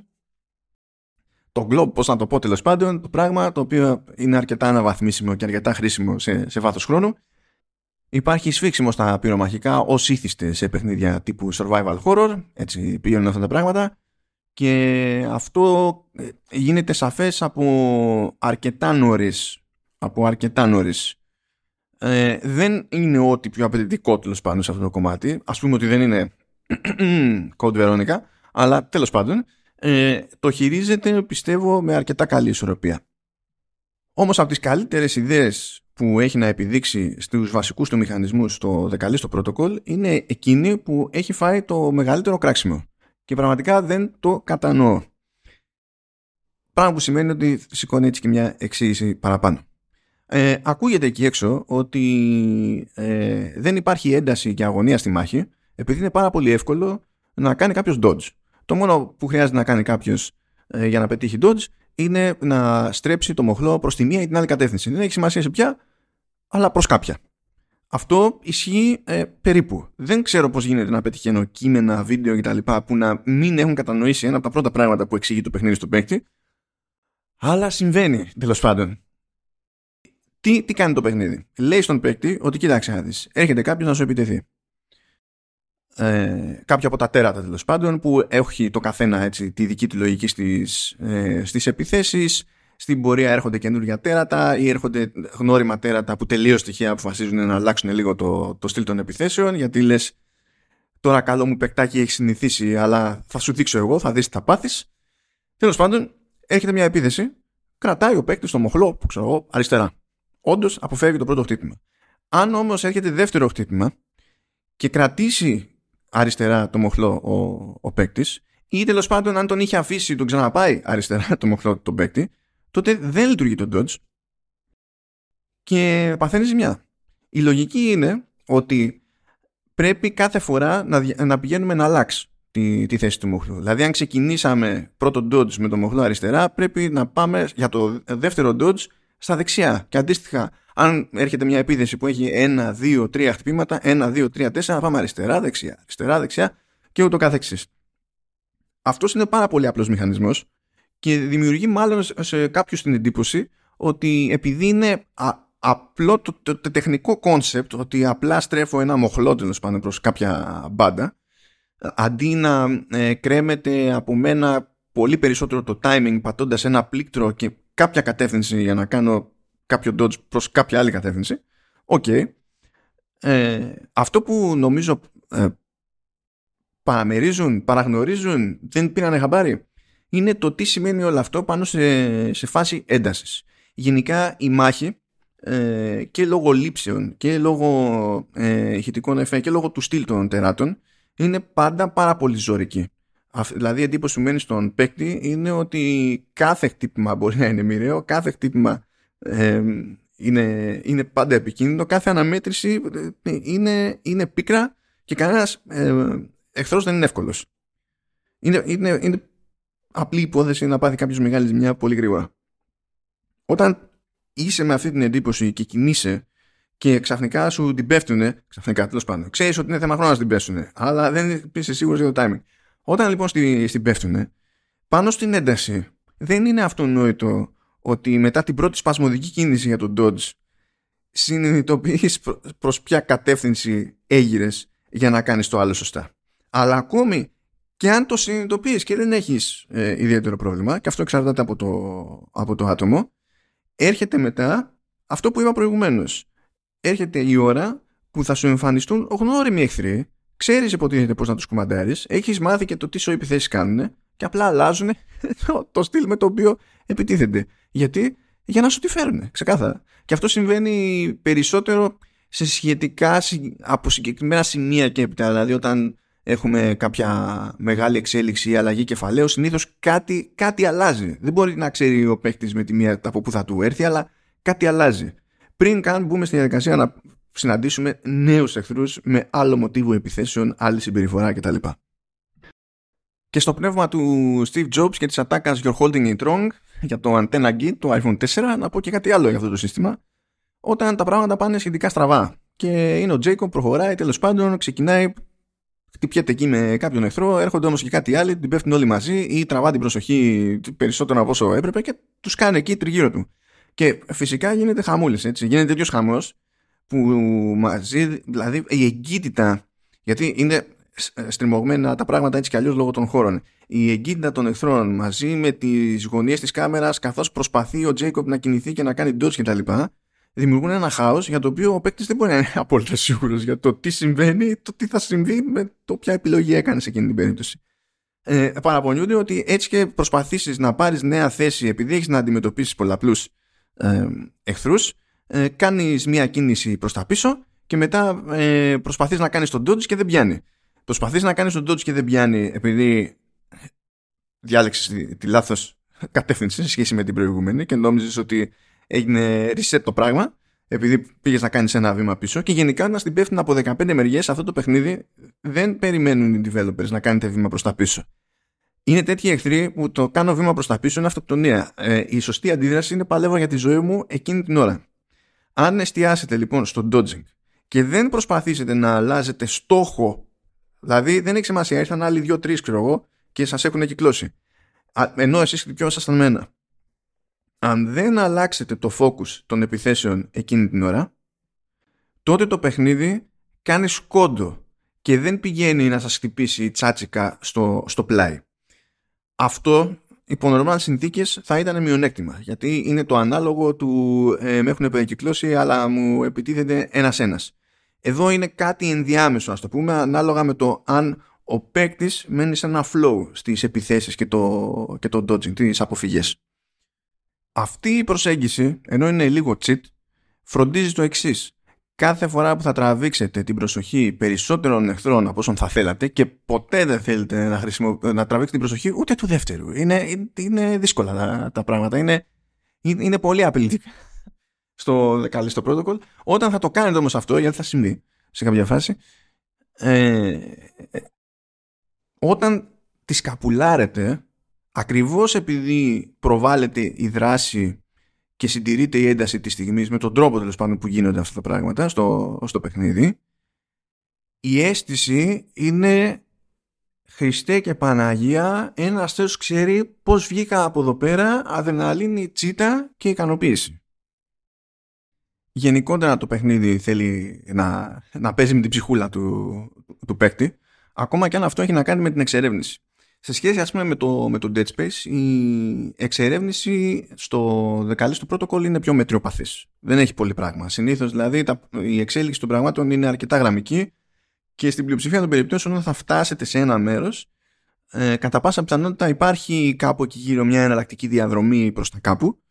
το globe, πώς να το πω τέλος πάντων, το πράγμα το οποίο είναι αρκετά αναβαθμίσιμο και αρκετά χρήσιμο σε, σε βάθος χρόνου. Υπάρχει σφίξιμο στα πυρομαχικά ως ήθιστε σε παιχνίδια τύπου survival horror, έτσι πηγαίνουν αυτά τα πράγματα και αυτό ε, γίνεται σαφές από αρκετά νωρίς, από αρκετά νωρίς. Ε, δεν είναι ό,τι πιο απαιτητικό τέλος πάντων σε αυτό το κομμάτι. Α πούμε ότι δεν είναι Code Veronica, αλλά τέλος πάντων ε, το χειρίζεται πιστεύω με αρκετά καλή ισορροπία. Όμως από τις καλύτερες ιδέες που έχει να επιδείξει στους βασικούς του μηχανισμούς στο δεκαλίστο πρωτοκόλ είναι εκείνη που έχει φάει το μεγαλύτερο κράξιμο και πραγματικά δεν το κατανοώ. Πράγμα που σημαίνει ότι σηκώνει έτσι και μια εξήγηση παραπάνω. Ε, ακούγεται εκεί έξω ότι ε, δεν υπάρχει ένταση και αγωνία στη μάχη επειδή είναι πάρα πολύ εύκολο να κάνει κάποιος dodge. Το μόνο που χρειάζεται να κάνει κάποιος ε, για να πετύχει dodge είναι να στρέψει το μοχλό προς τη μία ή την άλλη κατεύθυνση. Δεν έχει σημασία σε ποια, αλλά προς κάποια. Αυτό ισχύει ε, περίπου. Δεν ξέρω πώς γίνεται να πετυχαίνω κείμενα, βίντεο κτλ. που να μην έχουν κατανοήσει ένα από τα πρώτα πράγματα που εξηγεί το παιχνίδι στον παίκτη. Αλλά συμβαίνει τέλος πάντων. Τι, τι κάνει το παιχνίδι; Λέει στον παίκτη ότι κοίταξε να δεις, έρχεται κάποιος να σου επιτεθεί. Ε, κάποιο από τα τέρατα τέλος πάντων που έχει το καθένα έτσι, τη δική του λογική στις, ε, στις επιθέσεις. Στην πορεία έρχονται καινούργια τέρατα ή έρχονται γνώριμα τέρατα που τελείως στοιχεία αποφασίζουν να αλλάξουν λίγο το, το στυλ των επιθέσεων γιατί λες τώρα καλό μου παικτάκι έχει συνηθίσει αλλά θα σου δείξω εγώ, θα δεις τι θα πάθεις τέλος πάντων έρχεται μια επίθεση. Κρατάει ο παίκτης στο μοχλό που ξέρω εγώ αριστερά. Όντως αποφεύγει το πρώτο χτύπημα. Αν όμως έρχεται δεύτερο χτύπημα και κρατήσει αριστερά το μοχλό ο, ο παίκτης, ή τέλος πάντων αν τον είχε αφήσει τον ξαναπάει αριστερά το μοχλό τον παίκτη, τότε δεν λειτουργεί το dodge και παθαίνεις ζημιά. Η λογική είναι ότι πρέπει κάθε φορά να, να πηγαίνουμε να αλλάξει τη, τη θέση του μοχλού. Δηλαδή αν ξεκινήσαμε πρώτο dodge με το μοχλό αριστερά πρέπει να πάμε για το δεύτερο dodge στα δεξιά. Και αντίστοιχα, αν έρχεται μια επίθεση που έχει ένα, δύο, τρία χτυπήματα, ένα, δύο, τρία, τέσσερα, πάμε αριστερά, δεξιά, αριστερά, δεξιά και ούτω καθεξής. Αυτός είναι πάρα πολύ απλός μηχανισμός και δημιουργεί μάλλον σε κάποιους την εντύπωση ότι επειδή είναι απλό το, τεχνικό concept ότι απλά στρέφω ένα μοχλό τέλος πάνω προς κάποια μπάντα αντί να ε, κρέμεται από μένα πολύ περισσότερο το timing πατώντας ένα πλήκτρο και κάποια κατεύθυνση για να κάνω κάποιο dodge προς κάποια άλλη κατεύθυνση. Οκ. Ε, αυτό που νομίζω ε, παραμερίζουν, παραγνωρίζουν, δεν πήραν χαμπάρι, είναι το τι σημαίνει όλο αυτό πάνω σε, σε φάση έντασης. Γενικά η μάχη ε, και λόγω λήψεων και λόγω ε, ηχητικών εφέ και λόγω του στυλ των τεράτων είναι πάντα πάρα πολύ ζωρική. Δηλαδή η εντύπωση που μένει στον παίκτη είναι ότι κάθε χτύπημα μπορεί να είναι μοιραίο, κάθε χτύπημα ε, είναι, είναι πάντα επικίνδυνο, κάθε αναμέτρηση ε, είναι, είναι πίκρα και κανένας ε, εχθρός δεν είναι εύκολος. Είναι, είναι, είναι απλή υπόθεση να πάθει κάποιος μεγάλης ζημιά πολύ γρήγορα. Όταν είσαι με αυτή την εντύπωση και κινείσαι και ξαφνικά σου την πέφτουνε, ξαφνικά τέλος πάντων, ξέρεις ότι είναι θέμα χρόνου να την πέφτουνε, αλλά δεν είσαι σίγουρος για το timing. Όταν λοιπόν στην, στην πέφτουνε, πάνω στην ένταση δεν είναι αυτονόητο ότι μετά την πρώτη σπασμωδική κίνηση για τον Dodge συνειδητοποιείς προς ποια κατεύθυνση έγειρες για να κάνεις το άλλο σωστά. Αλλά ακόμη και αν το συνειδητοποιείς και δεν έχεις ε, ιδιαίτερο πρόβλημα και αυτό εξαρτάται από το, από το άτομο έρχεται μετά αυτό που είπα προηγουμένως έρχεται η ώρα που θα σου εμφανιστούν γνώριμοι εχθροί ξέρεις υποτίθεται πώς να τους κουμαντάρεις έχεις μάθει και το τι σου επιθέσεις κάνουν και απλά αλλάζουν το, το στυλ με το οποίο επιτίθενται γιατί; Για να σου τη φέρουν ξεκάθαρα και αυτό συμβαίνει περισσότερο σε σχετικά από συγκεκριμένα σημεία και έπειτα δηλαδή όταν έχουμε κάποια μεγάλη εξέλιξη ή αλλαγή κεφαλαίου, συνήθως κάτι, κάτι αλλάζει. Δεν μπορεί να ξέρει ο παίκτης με τη μία από πού θα του έρθει, αλλά κάτι αλλάζει. Πριν καν μπούμε στη διαδικασία να συναντήσουμε νέους εχθρούς με άλλο μοτίβο επιθέσεων, άλλη συμπεριφορά κτλ. Και στο πνεύμα του Steve Jobs και της ατάκας You're holding it wrong για το Antenna Git, το iPhone 4, να πω και κάτι άλλο για αυτό το σύστημα. Όταν τα πράγματα πάνε σχετικά στραβά και είναι ο Jacob, προχωράει, τέλος πάντων, ξεκινάει χτυπιέται εκεί με κάποιον εχθρό, έρχονται όμως και κάτι άλλοι, την πέφτουν όλοι μαζί ή τραβά την προσοχή περισσότερο από όσο έπρεπε και τους κάνει εκεί τριγύρω του. Και φυσικά γίνεται χαμούλης, έτσι. Γίνεται τέτοιος χαμός που μαζί, δηλαδή η εγκύτητα, γιατί είναι στριμωγμένα τα πράγματα έτσι κι αλλιώς λόγω των χώρων. Η εγκύτητα των εχθρών μαζί με τις γωνίες της κάμερας καθώς προσπαθεί ο Τζέικοπ να κινηθεί και να κάνει dodge κτλ δημιουργούν ένα χάος για το οποίο ο παίκτης δεν μπορεί να είναι απόλυτα σίγουρος για το τι συμβαίνει, το τι θα συμβεί με το ποια επιλογή έκανε σε εκείνη την περίπτωση. Ε, παραπονιούνται ότι έτσι και προσπαθήσεις να πάρεις νέα θέση επειδή έχεις να αντιμετωπίσεις πολλαπλούς ε, εχθρούς, ε, κάνεις μια κίνηση προς τα πίσω και μετά ε, προσπαθείς να κάνεις τον dodge και δεν πιάνει. Προσπαθείς να κάνεις τον dodge και δεν πιάνει επειδή διάλεξες τη, τη λάθος κατεύθυνση σε σχέση με την προηγούμενη και νόμιζες ότι έγινε reset το πράγμα επειδή πήγες να κάνεις ένα βήμα πίσω και γενικά να στην πέφτουν από 15 μεριές αυτό το παιχνίδι δεν περιμένουν οι developers να κάνετε βήμα προς τα πίσω. Είναι τέτοιοι εχθροί που το κάνω βήμα προς τα πίσω είναι αυτοκτονία. Ε, η σωστή αντίδραση είναι παλεύω για τη ζωή μου εκείνη την ώρα. Αν εστιάσετε λοιπόν στο dodging και δεν προσπαθήσετε να αλλάζετε στόχο, δηλαδή δεν έχει σημασία, ήρθαν άλλοι δύο-τρεις ξέρω εγώ και σας έχουν κυκλώσει. Ενώ εσείς χτυπιόσασταν με ένα αν δεν αλλάξετε το focus των επιθέσεων εκείνη την ώρα, τότε το παιχνίδι κάνει σκόντο και δεν πηγαίνει να σας χτυπήσει τσάτσικα στο, στο πλάι. Αυτό υπό νορμάλ συνθήκες θα ήταν μειονέκτημα γιατί είναι το ανάλογο του ε, με έχουν περικυκλώσει αλλά μου επιτίθεται ένας-ένας. Εδώ είναι κάτι ενδιάμεσο ας το πούμε ανάλογα με το αν ο παίκτης μένει σε ένα flow στις επιθέσεις και το, και το dodging, τις αποφυγές. Αυτή η προσέγγιση, ενώ είναι λίγο cheat, φροντίζει το εξής. Κάθε φορά που θα τραβήξετε την προσοχή περισσότερων εχθρών από όσων θα θέλατε και ποτέ δεν θέλετε να, χρησιμο... να τραβήξετε την προσοχή ούτε του δεύτερου. Είναι, είναι δύσκολα τα, τα πράγματα. Είναι, είναι πολύ απειλητικά στο δεκαλίστο protocol. Όταν θα το κάνετε όμως αυτό, γιατί θα συμβεί σε κάποια φάση, ε, ε όταν τη σκαπουλάρετε ακριβώς επειδή προβάλλεται η δράση και συντηρείται η ένταση της στιγμής με τον τρόπο τέλος πάντων που γίνονται αυτά τα πράγματα στο, στο παιχνίδι η αίσθηση είναι Χριστέ και Παναγία ένας αστέρος ξέρει πως βγήκα από εδώ πέρα αδεναλίνη, τσίτα και ικανοποίηση. Γενικότερα το παιχνίδι θέλει να, να παίζει με την ψυχούλα του, του παίκτη ακόμα και αν αυτό έχει να κάνει με την εξερεύνηση. Σε σχέση ας πούμε με το, με το Dead Space η εξερεύνηση στο δεκαλίστο πρωτοκόλλο είναι πιο μετριοπαθής. Δεν έχει πολύ πράγμα. Συνήθως δηλαδή τα, η εξέλιξη των πραγμάτων είναι αρκετά γραμμική και στην πλειοψηφία των περιπτώσεων όταν θα φτάσετε σε ένα μέρος ε, κατά πάσα πιθανότητα υπάρχει κάπου εκεί γύρω μια εναλλακτική διαδρομή προς τα κάπου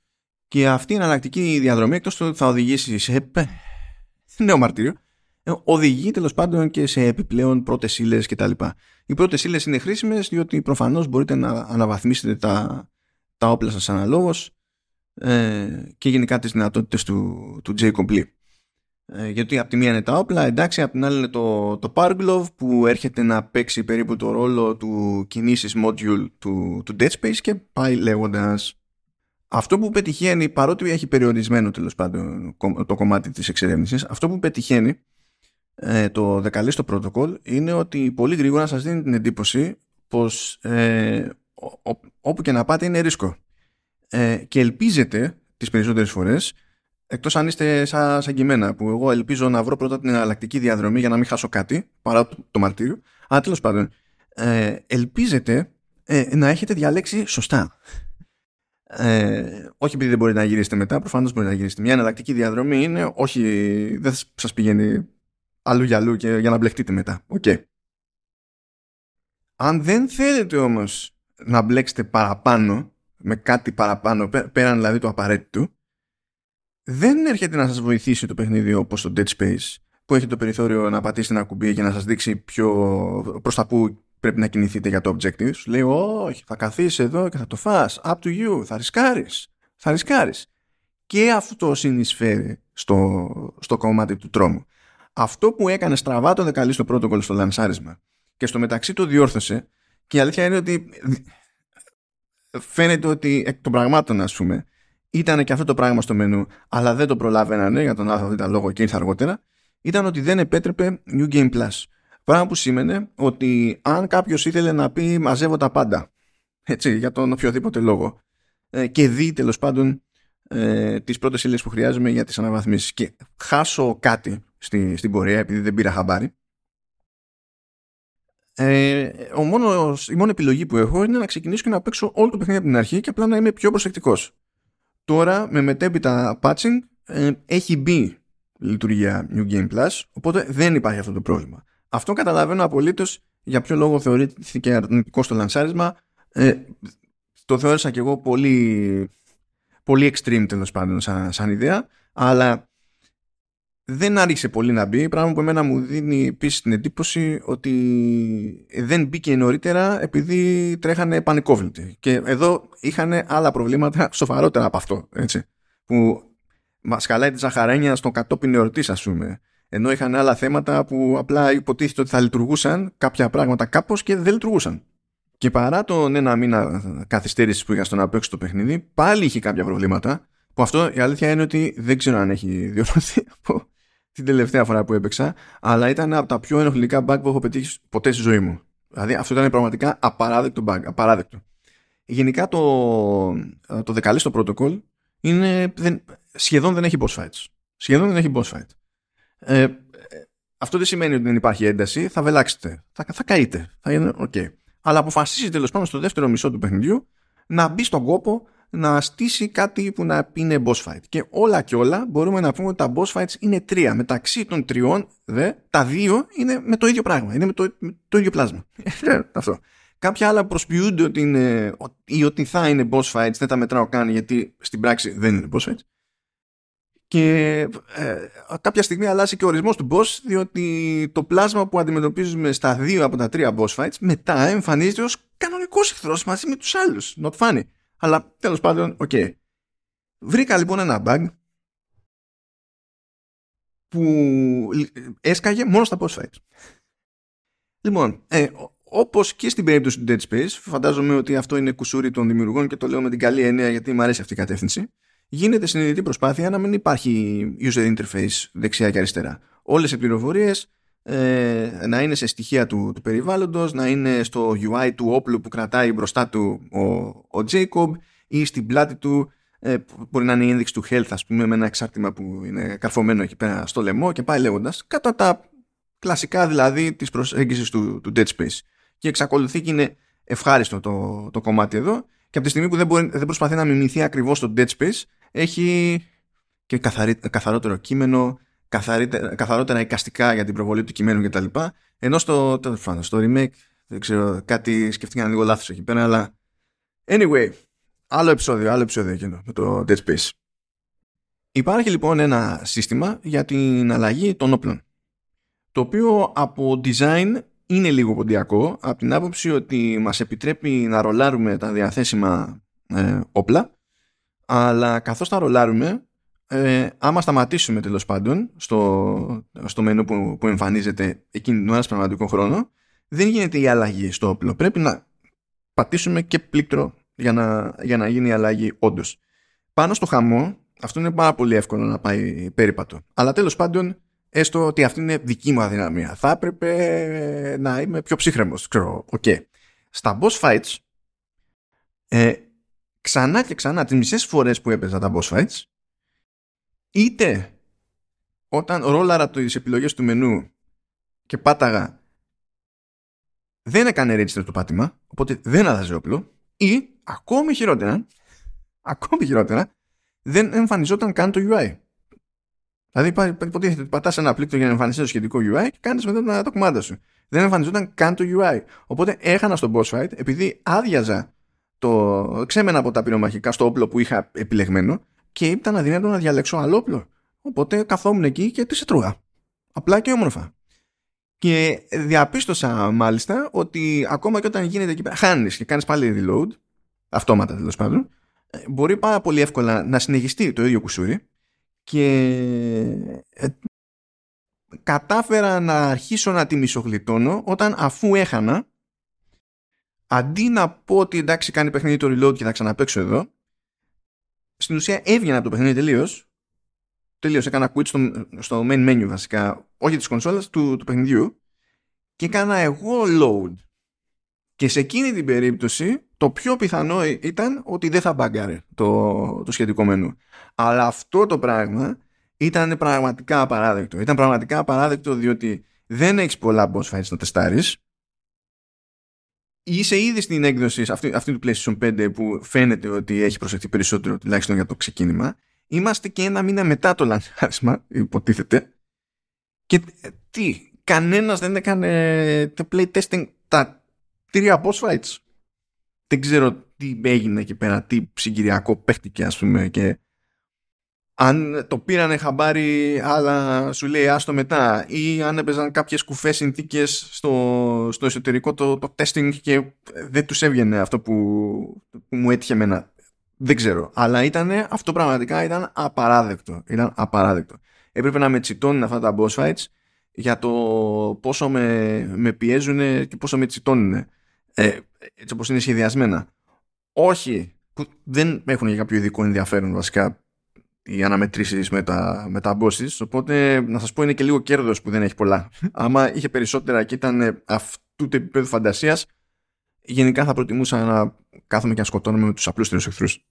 και αυτή η εναλλακτική διαδρομή εκτός ότι θα οδηγήσει σε νέο μαρτύριο ε, οδηγεί τέλος πάντων και σε επιπλέον πρώτες ύλες κτλ. Οι πρώτες ύλες είναι χρήσιμες διότι προφανώς μπορείτε να αναβαθμίσετε τα, τα όπλα σας αναλόγως ε, και γενικά τις δυνατότητες του, του Jacob Lee. Ε, γιατί από τη μία είναι τα όπλα, εντάξει, από την άλλη είναι το, το Glove που έρχεται να παίξει περίπου το ρόλο του κινήσεις module του, του Dead Space και πάει λέγοντας. Αυτό που πετυχαίνει, παρότι έχει περιορισμένο τέλος πάντων το κομμάτι της εξερεύνησης, αυτό που πετυχαίνει ε, το δεκαλίστο protocol είναι ότι πολύ γρήγορα σας δίνει την εντύπωση πως ε, όπου και να πάτε είναι ρίσκο ε, και ελπίζετε τις περισσότερες φορές εκτός αν είστε σαν, σαν και εμένα που εγώ ελπίζω να βρω πρώτα την εναλλακτική διαδρομή για να μην χάσω κάτι παρά το, το μαρτύριο αλλά τέλος πάντων ε, ελπίζετε ε, να έχετε διαλέξει σωστά. Ε, όχι επειδή δεν μπορείτε να γυρίσετε μετά, προφανώς μπορείτε να γυρίσετε. Μια εναλλακτική διαδρομή είναι, όχι, δεν σας πηγαίνει αλλού για αλλού και για να μπλεχτείτε μετά. Okay. Αν δεν θέλετε όμως να μπλέξετε παραπάνω, με κάτι παραπάνω, πέραν δηλαδή του απαραίτητου, δεν έρχεται να σας βοηθήσει το παιχνίδι όπως το Dead Space, που έχει το περιθώριο να πατήσετε ένα κουμπί και να σας δείξει πιο προς τα που πρέπει να κινηθείτε για το objective. Σου λέει, όχι, θα καθίσεις εδώ και θα το φας. Up to you. Θα ρισκάρεις. Θα ρισκάρεις. Και αυτό συνεισφέρει στο, στο κομμάτι του τρόμου. Αυτό που έκανε στραβά το δεκαλή στο πρότοκολλο στο λανσάρισμα και στο μεταξύ το διόρθωσε και η αλήθεια είναι ότι φαίνεται ότι εκ των πραγμάτων ας πούμε ήταν και αυτό το πράγμα στο μενού αλλά δεν το προλάβαιναν για τον άθρο λόγο και ήρθε αργότερα ήταν ότι δεν επέτρεπε New Game Plus. Πράγμα που σήμαινε ότι αν κάποιος ήθελε να πει μαζεύω τα πάντα έτσι, για τον οποιοδήποτε λόγο ε, και δει τέλος πάντων ε, τις πρώτες ύλες που χρειάζομαι για τις αναβαθμίσεις και χάσω κάτι στη, στην πορεία επειδή δεν πήρα χαμπάρι ε, ο μόνος, η μόνη επιλογή που έχω είναι να ξεκινήσω και να παίξω όλο το παιχνίδι από την αρχή και απλά να είμαι πιο προσεκτικός. Τώρα με μετέπειτα patching ε, έχει μπει λειτουργία New Game Plus οπότε δεν υπάρχει αυτό το πρόβλημα. Αυτό καταλαβαίνω απολύτως για ποιο λόγο θεωρήθηκε αρνητικό στο λανσάρισμα. Ε, το θεώρησα και εγώ πολύ, πολύ extreme τέλος πάντων σαν, σαν ιδέα, αλλά δεν άρχισε πολύ να μπει, πράγμα που εμένα μου δίνει επίσης την εντύπωση ότι δεν μπήκε νωρίτερα επειδή τρέχανε πανικόβλητοι. Και εδώ είχαν άλλα προβλήματα σοφαρότερα από αυτό, έτσι, που μας χαλάει τη ζαχαρένια στον κατόπιν εορτής ας πούμε ενώ είχαν άλλα θέματα που απλά υποτίθεται ότι θα λειτουργούσαν κάποια πράγματα κάπως και δεν λειτουργούσαν. Και παρά τον ένα μήνα καθυστέρησης που είχα στο να παίξω το παιχνίδι, πάλι είχε κάποια προβλήματα. Που αυτό η αλήθεια είναι ότι δεν ξέρω αν έχει διορθωθεί από την τελευταία φορά που έπαιξα, αλλά ήταν από τα πιο ενοχλητικά bug που έχω πετύχει ποτέ στη ζωή μου. Δηλαδή αυτό ήταν πραγματικά απαράδεκτο bug. Απαράδεκτο. Γενικά το, το δεκαλίστο protocol είναι, δεν, σχεδόν δεν έχει boss fights. Σχεδόν δεν έχει boss fight. Ε, ε, αυτό δεν σημαίνει ότι δεν υπάρχει ένταση. Θα βελάξετε. Θα, θα καείτε. Θα είναι okay. Αλλά αποφασίζει τέλος πάντων στο δεύτερο μισό του παιχνιδιού να μπει στον κόπο να στήσει κάτι που να είναι boss fight. Και όλα και όλα μπορούμε να πούμε ότι τα boss fights είναι τρία. Μεταξύ των τριών, δε, τα δύο είναι με το ίδιο πράγμα. Είναι με το, με το ίδιο πλάσμα. Ε, αυτό. Κάποια άλλα προσποιούνται ότι είναι, ή ότι θα είναι boss fights, δεν τα μετράω καν γιατί στην πράξη δεν είναι boss fights. Και ε, κάποια στιγμή αλλάζει και ο ορισμός του boss διότι το πλάσμα που αντιμετωπίζουμε στα δύο από τα τρία boss fights μετά εμφανίζεται ως κανονικός εχθρός μαζί με τους άλλους. Not funny. Αλλά τέλος πάντων, OK. Okay. Βρήκα λοιπόν ένα bug που έσκαγε μόνο στα boss fights. Λοιπόν, ε, όπως και στην περίπτωση του Dead Space, φαντάζομαι ότι αυτό είναι κουσούρι των δημιουργών και το λέω με την καλή έννοια γιατί μου αρέσει αυτή η κατεύθυνση γίνεται συνειδητή προσπάθεια να μην υπάρχει user interface δεξιά και αριστερά. Όλες οι πληροφορίες ε, να είναι σε στοιχεία του, του περιβάλλοντος, να είναι στο UI του όπλου που κρατάει μπροστά του ο, ο Jacob ή στην πλάτη του ε, μπορεί να είναι η ένδειξη του health ας πούμε με ένα εξάρτημα που είναι καρφωμένο εκεί πέρα στο λαιμό και πάει λέγοντας κατά τα κλασικά δηλαδή της προσέγγισης του, του Dead Space και εξακολουθεί και είναι ευχάριστο το, το κομμάτι εδώ και από τη στιγμή που δεν, μπορεί, δεν προσπαθεί να μιμηθεί ακριβώς το Dead Space έχει και καθαρή, καθαρότερο κείμενο, καθαρότερα εικαστικά για την προβολή του κειμένου κτλ. Ενώ στο, στο remake, δεν ξέρω, κάτι σκεφτήκαν λίγο λάθος εκεί πέρα, αλλά anyway, άλλο επεισόδιο, άλλο επεισόδιο εκείνο με το Dead Space. Υπάρχει λοιπόν ένα σύστημα για την αλλαγή των όπλων, το οποίο από design είναι λίγο ποντιακό, από την άποψη ότι μας επιτρέπει να ρολάρουμε τα διαθέσιμα ε, όπλα αλλά καθώς τα ρολάρουμε ε, άμα σταματήσουμε τέλος πάντων στο, στο μενού που, που εμφανίζεται εκείνη την ώρα σε πραγματικό χρόνο δεν γίνεται η αλλαγή στο όπλο πρέπει να πατήσουμε και πλήκτρο για να, για να γίνει η αλλαγή όντως. πάνω στο χαμό αυτό είναι πάρα πολύ εύκολο να πάει περίπατο αλλά τέλος πάντων έστω ότι αυτή είναι δική μου αδυναμία θα έπρεπε να είμαι πιο ψύχρεμος ξέρω, okay. στα boss fights ε, ξανά και ξανά τις μισές φορές που έπαιζα τα boss fights είτε όταν ρόλαρα τις επιλογές του μενού και πάταγα δεν έκανε register το πάτημα, οπότε δεν άλλαζε όπλο, ή ακόμη χειρότερα, ακόμη χειρότερα, δεν εμφανιζόταν καν το UI. Δηλαδή, υποτίθεται ότι πατάς ένα πλήκτρο για να εμφανιστεί το σχετικό UI και κάνεις μετά το κουμάντα σου. Δεν εμφανιζόταν καν το UI. Οπότε έχανα στο boss fight επειδή άδειαζα το ξέμενα από τα πυρομαχικά στο όπλο που είχα επιλεγμένο και ήταν αδυνατό να διαλέξω άλλο όπλο. Οπότε καθόμουν εκεί και τις έτρωγα. Απλά και όμορφα. Και διαπίστωσα μάλιστα ότι ακόμα και όταν γίνεται εκεί πέρα, χάνεις και κάνεις πάλι reload, αυτόματα τέλος πάντων, ε, μπορεί πάρα πολύ εύκολα να συνεχιστεί το ίδιο κουσούρι και ε, κατάφερα να αρχίσω να τη μισογλιτώνω όταν αφού έχανα αντί να πω ότι εντάξει κάνει παιχνίδι το reload και θα ξαναπέξω εδώ στην ουσία έβγαινα από το παιχνίδι τελείως. Τελείως έκανα quit στο, στο main menu βασικά, όχι της κονσόλας, του, του παιχνιδιού και έκανα εγώ load. Και σε εκείνη την περίπτωση το πιο πιθανό ήταν ότι δεν θα μπαγκάρε το, το σχετικό μενού. Αλλά αυτό το πράγμα ήταν πραγματικά απαράδεκτο. Ήταν πραγματικά απαράδεκτο διότι δεν έχεις πολλά boss fights να τεστάρεις είσαι ήδη στην έκδοση αυτή, αυτή του PlayStation 5 που φαίνεται ότι έχει προσεχθεί περισσότερο τουλάχιστον για το ξεκίνημα. Είμαστε και ένα μήνα μετά το λανσάρισμα, υποτίθεται. Και ε, τι, κανένας δεν έκανε το playtesting τα τρία boss fights. Δεν ξέρω τι έγινε εκεί πέρα, τι συγκυριακό παίχτηκε ας πούμε και αν το πήρανε χαμπάρι αλλά σου λέει άστο μετά. Ή αν έπαιζαν κάποιες κουφές συνθήκες στο, στο εσωτερικό το, το testing και δεν τους έβγαινε αυτό που, που μου έτυχε εμένα. Δεν ξέρω. Αλλά ήταν αυτό πραγματικά ήταν απαράδεκτο. Ήταν απαράδεκτο. Έπρεπε να με τσιτώνουν αυτά τα boss fights για το πόσο με, με πιέζουν και πόσο με τσιτώνουν ε, έτσι όπως είναι σχεδιασμένα. Όχι που δεν έχουν για κάποιο ειδικό ενδιαφέρον βασικά οι αναμετρήσει με τα, με τα bosses, οπότε να σας πω είναι και λίγο κέρδος που δεν έχει πολλά. Άμα είχε περισσότερα και ήταν αυτού του επίπεδου φαντασίας, γενικά θα προτιμούσα να κάθομαι και να σκοτώνομαι με τους απλούστερους εχθρούς.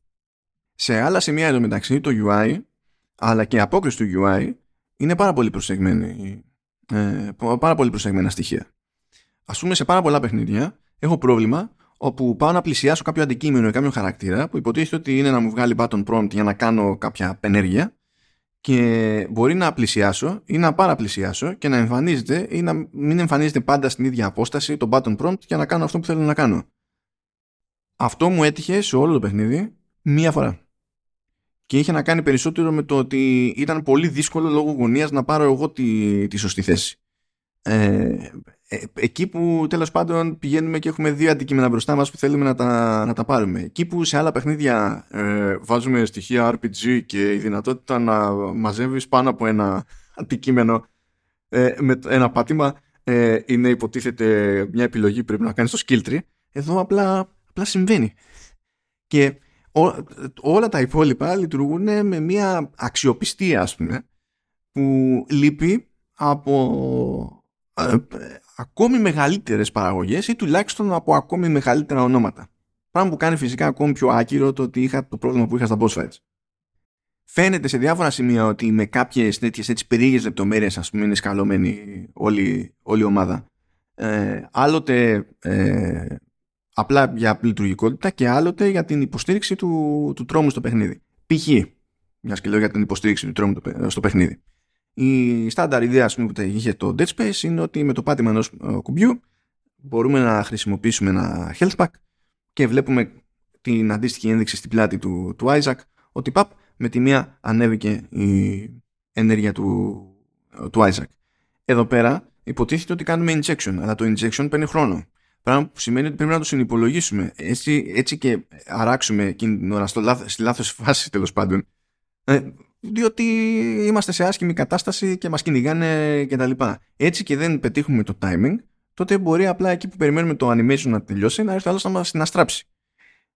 Σε άλλα σημεία εντωμεταξύ το UI, αλλά και η απόκριση του UI, είναι πάρα πολύ προσεγμένη, ε, πάρα πολύ προσεγμένα στοιχεία. Ας πούμε σε πάρα πολλά παιχνίδια έχω πρόβλημα όπου πάω να πλησιάσω κάποιο αντικείμενο ή κάποιο χαρακτήρα που υποτίθεται ότι είναι να μου βγάλει button prompt για να κάνω κάποια ενέργεια και μπορεί να πλησιάσω ή να παραπλησιάσω και να εμφανίζεται ή να μην εμφανίζεται πάντα στην ίδια απόσταση το button prompt για να κάνω αυτό που θέλω να κάνω. Αυτό μου έτυχε σε όλο το παιχνίδι μία φορά. Και είχε να κάνει περισσότερο με το ότι ήταν πολύ δύσκολο λόγω γωνίας να πάρω εγώ τη, τη σωστή θέση. Ε, ε, εκεί που τέλος πάντων πηγαίνουμε και έχουμε δύο αντικείμενα μπροστά μας που θέλουμε να τα, να τα πάρουμε. Εκεί που σε άλλα παιχνίδια ε, βάζουμε στοιχεία RPG και η δυνατότητα να μαζεύεις πάνω από ένα αντικείμενο ε, με ένα πάτημα ε, είναι υποτίθεται μια επιλογή που πρέπει να κάνεις στο skill tree. Εδώ απλά, απλά συμβαίνει. Και όλα τα υπόλοιπα λειτουργούν με μια αξιοπιστία ας πούμε που λείπει από ακόμη μεγαλύτερες παραγωγές ή τουλάχιστον από ακόμη μεγαλύτερα ονόματα. Πράγμα που κάνει φυσικά ακόμη πιο άκυρο το ότι είχα το πρόβλημα που είχα στα boss fights. Φαίνεται σε διάφορα σημεία ότι με κάποιες τέτοιες έτσι περίεργες λεπτομέρειες, ας πούμε, είναι σκαλωμένη όλη, όλη η ομάδα. Ε, άλλοτε ε, απλά για λειτουργικότητα και άλλοτε για την υποστήριξη του, του τρόμου στο παιχνίδι. Π.χ. μιας και λέω για την υποστήριξη του τρόμου στο παιχνίδι. Η στάνταρ ιδέα πούμε, που είχε το Dead Space είναι ότι με το πάτημα ενός ε, κουμπιού μπορούμε να χρησιμοποιήσουμε ένα health pack και βλέπουμε την αντίστοιχη ένδειξη στην πλάτη του, του Isaac ότι παπ με τη μία ανέβηκε η ενέργεια του, του Isaac. Εδώ πέρα υποτίθεται ότι κάνουμε injection, αλλά το injection παίρνει χρόνο. Πράγμα που σημαίνει ότι πρέπει να το συνυπολογίσουμε. Έτσι, έτσι και αράξουμε εκείνη την ώρα στο στη λάθος φάση τέλος πάντων. Ε, διότι είμαστε σε άσχημη κατάσταση και μας κυνηγάνε και τα λοιπά. Έτσι και δεν πετύχουμε το timing, τότε μπορεί απλά εκεί που περιμένουμε το animation να τελειώσει να έρθει άλλος να μας συναστράψει.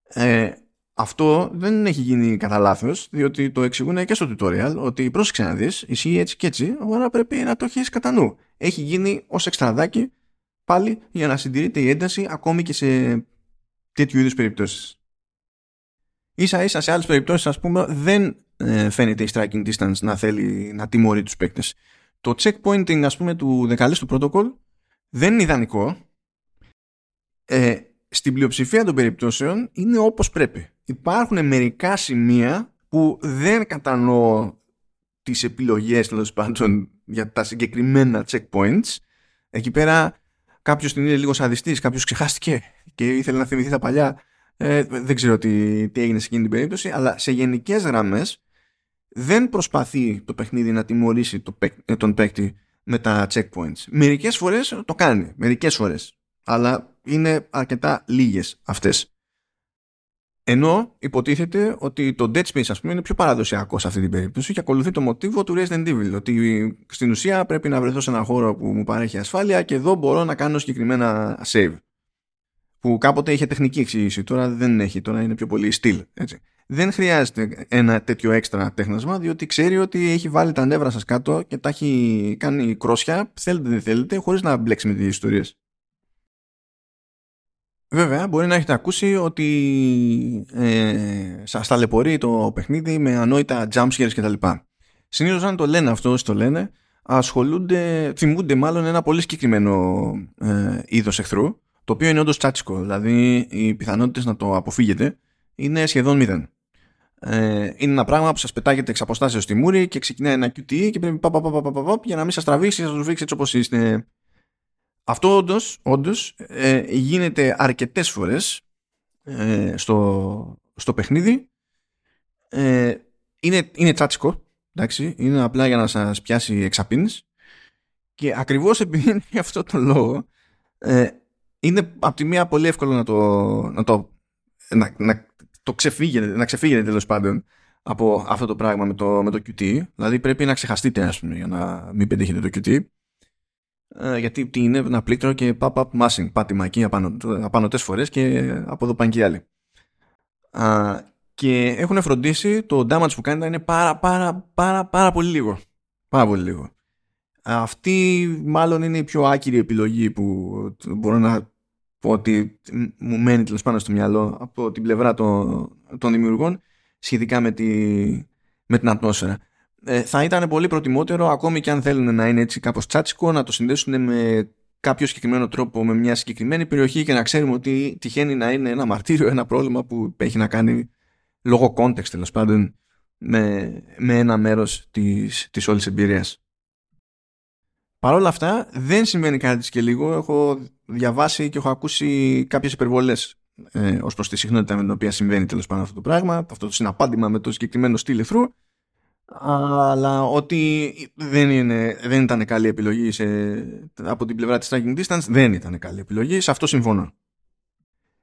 Ε, αυτό δεν έχει γίνει κατά λάθος, διότι το εξηγούν και στο tutorial ότι πρόσεξε να δεις, ισχύει έτσι και έτσι, αλλά πρέπει να το έχεις κατά νου. Έχει γίνει ως εξτραδάκι πάλι για να συντηρείται η ένταση ακόμη και σε τέτοιου είδους περιπτώσεις. Ίσα ίσα σε άλλες περιπτώσεις ας πούμε δεν ε, φαίνεται η striking distance να θέλει να τιμωρεί τους παίκτες. Το checkpointing ας πούμε του δεκαλέστου protocol δεν είναι ιδανικό ε, στην πλειοψηφία των περιπτώσεων είναι όπως πρέπει. Υπάρχουν μερικά σημεία που δεν κατανοώ τις επιλογές τέλος πάντων για τα συγκεκριμένα checkpoints. Εκεί πέρα κάποιος την είναι λίγο σαδιστής, κάποιος ξεχάστηκε και ήθελε να θυμηθεί τα παλιά. Ε, δεν ξέρω τι, τι έγινε σε εκείνη την περίπτωση, αλλά σε γενικές γραμμές δεν προσπαθεί το παιχνίδι να τιμωρήσει το, ε, τον παίκτη με τα checkpoints. Μερικές φορές το κάνει, μερικές φορές. Αλλά είναι αρκετά λίγες αυτές. Ενώ υποτίθεται ότι το Dead Space ας πούμε είναι πιο παραδοσιακό σε αυτή την περίπτωση και ακολουθεί το μοτίβο του Resident Evil ότι στην ουσία πρέπει να βρεθώ σε ένα χώρο που μου παρέχει ασφάλεια και εδώ μπορώ να κάνω συγκεκριμένα save που κάποτε είχε τεχνική εξήγηση τώρα δεν έχει, τώρα είναι πιο πολύ στυλ έτσι. Δεν χρειάζεται ένα τέτοιο έξτρα τέχνασμα διότι ξέρει ότι έχει βάλει τα νεύρα σας κάτω και τα έχει κάνει κρόσια θέλετε δεν θέλετε χωρίς να μπλέξει με τις ιστορίες Βέβαια, μπορεί να έχετε ακούσει ότι ε, σας ταλαιπωρεί το παιχνίδι με ανόητα jumpscares κτλ. Συνήθως αν το λένε αυτό, το λένε, ασχολούνται, θυμούνται μάλλον ένα πολύ συγκεκριμένο ε, είδος εχθρού, το οποίο είναι όντως τσάτσικο, δηλαδή οι πιθανότητες να το αποφύγετε είναι σχεδόν μηδέν. Ε, είναι ένα πράγμα που σας πετάγεται εξ αποστάσεως στη μούρη και ξεκινάει ένα QTE και πρέπει πα, πα, πα, πα, πα, για να μην σας τραβήξει, σας το έτσι όπως είστε. Αυτό όντως, όντως ε, γίνεται αρκετές φορές ε, στο, στο παιχνίδι. Ε, είναι, είναι τσάτσικο, εντάξει, είναι απλά για να σας πιάσει εξαπίνης και ακριβώς επειδή είναι για αυτό το λόγο ε, είναι από τη μία πολύ εύκολο να το, να το, να, να το ξεφύγετε, να ξεφύγετε τέλος πάντων από αυτό το πράγμα με το, με το QT. Δηλαδή πρέπει να ξεχαστείτε ας πούμε για να μην πετύχετε το QT. Ε, γιατί τι είναι ένα πλήκτρο και pop-up massing, πάτημα εκεί απάνω, απανωτές φορές και από εδώ πάνε και άλλοι. και έχουν φροντίσει το damage που κάνει να είναι πάρα πάρα πάρα πάρα πολύ λίγο. Πάρα πολύ λίγο. Αυτή μάλλον είναι η πιο άκυρη επιλογή που μπορώ να πω ότι μου μένει τέλος πάνω στο μυαλό από την πλευρά των, των δημιουργών σχετικά με, τη, με την ατμόσφαιρα ε, θα ήταν πολύ προτιμότερο ακόμη και αν θέλουν να είναι έτσι κάπως τσάτσικο να το συνδέσουν με κάποιο συγκεκριμένο τρόπο με μια συγκεκριμένη περιοχή και να ξέρουμε ότι τυχαίνει να είναι ένα μαρτύριο, ένα πρόβλημα που έχει να κάνει λόγω context τέλος πάντων με, με ένα μέρος της, της όλης εμπειρίας. Παρ' όλα αυτά δεν συμβαίνει κάτι και λίγο. Έχω διαβάσει και έχω ακούσει κάποιες υπερβολές ε, ως προς τη συχνότητα με την οποία συμβαίνει τέλος πάντων αυτό το πράγμα, αυτό το συναπάντημα με το συγκεκριμένο στυλ εχθρού αλλά ότι δεν, είναι, δεν ήταν καλή επιλογή σε, από την πλευρά της tracking distance δεν ήταν καλή επιλογή, σε αυτό συμφωνώ.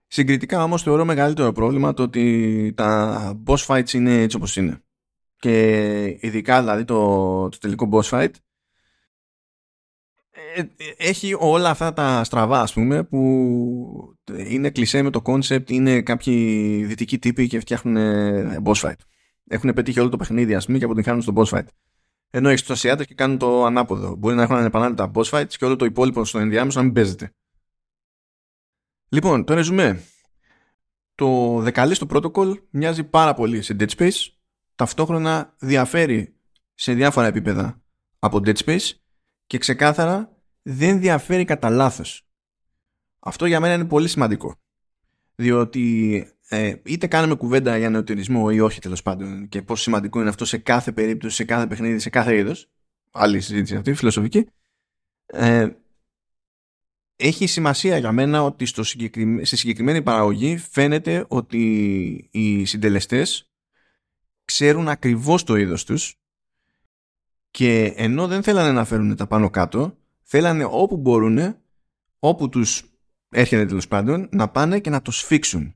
Συγκριτικά όμως θεωρώ μεγαλύτερο πρόβλημα το ότι τα boss fights είναι έτσι όπως είναι. Και ειδικά δηλαδή το, το τελικό boss fight ε, έχει όλα αυτά τα στραβά ας πούμε που είναι κλισέ με το concept είναι κάποιοι δυτικοί τύποι και φτιάχνουν boss fight έχουν πετύχει όλο το παιχνίδι, ας πούμε, και αποτυγχάνουν στο boss fight. Ενώ έχει του Ασιάτε και κάνουν το ανάποδο. Μπορεί να έχουν ανεπανάληπτα boss fights και όλο το υπόλοιπο στο ενδιάμεσο να μην παίζεται. Λοιπόν, το ρεζουμέ. Το δεκαλίστο protocol μοιάζει πάρα πολύ σε Dead Space. Ταυτόχρονα διαφέρει σε διάφορα επίπεδα από Dead Space και ξεκάθαρα δεν διαφέρει κατά λάθος. Αυτό για μένα είναι πολύ σημαντικό. Διότι ε, είτε κάνουμε κουβέντα για νεωτερισμό ή όχι τέλος πάντων και πόσο σημαντικό είναι αυτό σε κάθε περίπτωση, σε κάθε παιχνίδι, σε κάθε είδος. Άλλη συζήτηση αυτή, φιλοσοφική. Ε, έχει σημασία για μένα ότι στο συγκεκριμέ... στη συγκεκριμένη παραγωγή φαίνεται ότι οι συντελεστές ξέρουν ακριβώς το είδος τους και ενώ δεν θέλανε να φέρουν τα πάνω κάτω θέλανε όπου μπορούν όπου τους έρχεται τέλος πάντων να πάνε και να το σφίξουν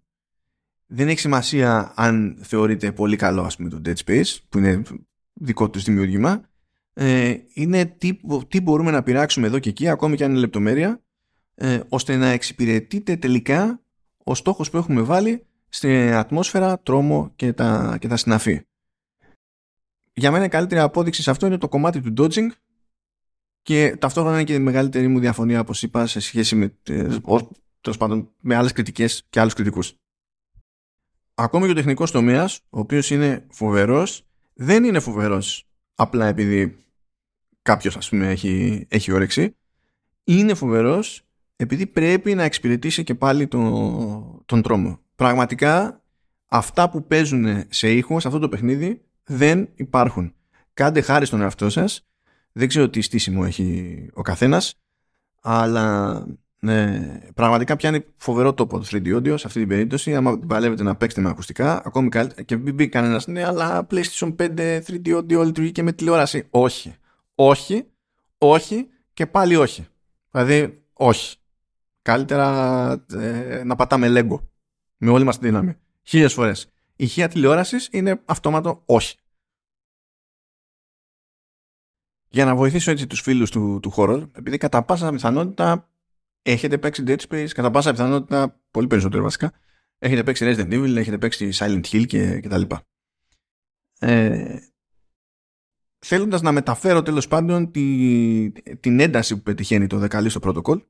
δεν έχει σημασία αν θεωρείται πολύ καλό ας πούμε το Dead Space που είναι δικό τους δημιούργημα ε, είναι τι, τι μπορούμε να πειράξουμε εδώ και εκεί ακόμη και αν είναι λεπτομέρεια ε, ώστε να εξυπηρετείται τελικά ο στόχος που έχουμε βάλει στην ατμόσφαιρα, τρόμο και τα, και τα συναφή. Για μένα η καλύτερη απόδειξη σε αυτό είναι το κομμάτι του dodging και ταυτόχρονα είναι και η μεγαλύτερη μου διαφωνία όπως είπα σε σχέση με, ε, πάντων, με άλλες κριτικές και άλλους κριτικούς ακόμη και ο τεχνικός τομέας, ο οποίος είναι φοβερός, δεν είναι φοβερός απλά επειδή κάποιος, ας πούμε, έχει, έχει όρεξη. Είναι φοβερός επειδή πρέπει να εξυπηρετήσει και πάλι το, τον τρόμο. Πραγματικά αυτά που παίζουν σε ήχο σε αυτό το παιχνίδι δεν υπάρχουν. Κάντε χάρη στον εαυτό σας. Δεν ξέρω τι στήσιμο έχει ο καθένας αλλά ναι, πραγματικά πιάνει φοβερό τόπο το 3D audio σε αυτή την περίπτωση. Άμα παλεύετε να παίξετε με ακουστικά, ακόμη καλύτερα. Και μην μπει κανένας, ναι, αλλά PlayStation 5 3D audio λειτουργεί και με τηλεόραση. Όχι. Όχι. Όχι και πάλι όχι. Δηλαδή, όχι. Καλύτερα ε, να πατάμε Lego. Με όλη μας τη δύναμη. Χίλιες φορές. Η ηχεία τηλεόρασης είναι αυτόματο όχι. Για να βοηθήσω έτσι τους φίλους του, του χώρου, επειδή κατά πάσα πιθανότητα έχετε παίξει Dead Space, κατά πάσα πιθανότητα, πολύ περισσότερο βασικά, έχετε παίξει Resident Evil, έχετε παίξει Silent Hill και, και τα λοιπά. Ε, θέλοντας να μεταφέρω τέλος πάντων τη, την ένταση που πετυχαίνει το δεκαλίστο πρωτοκόλ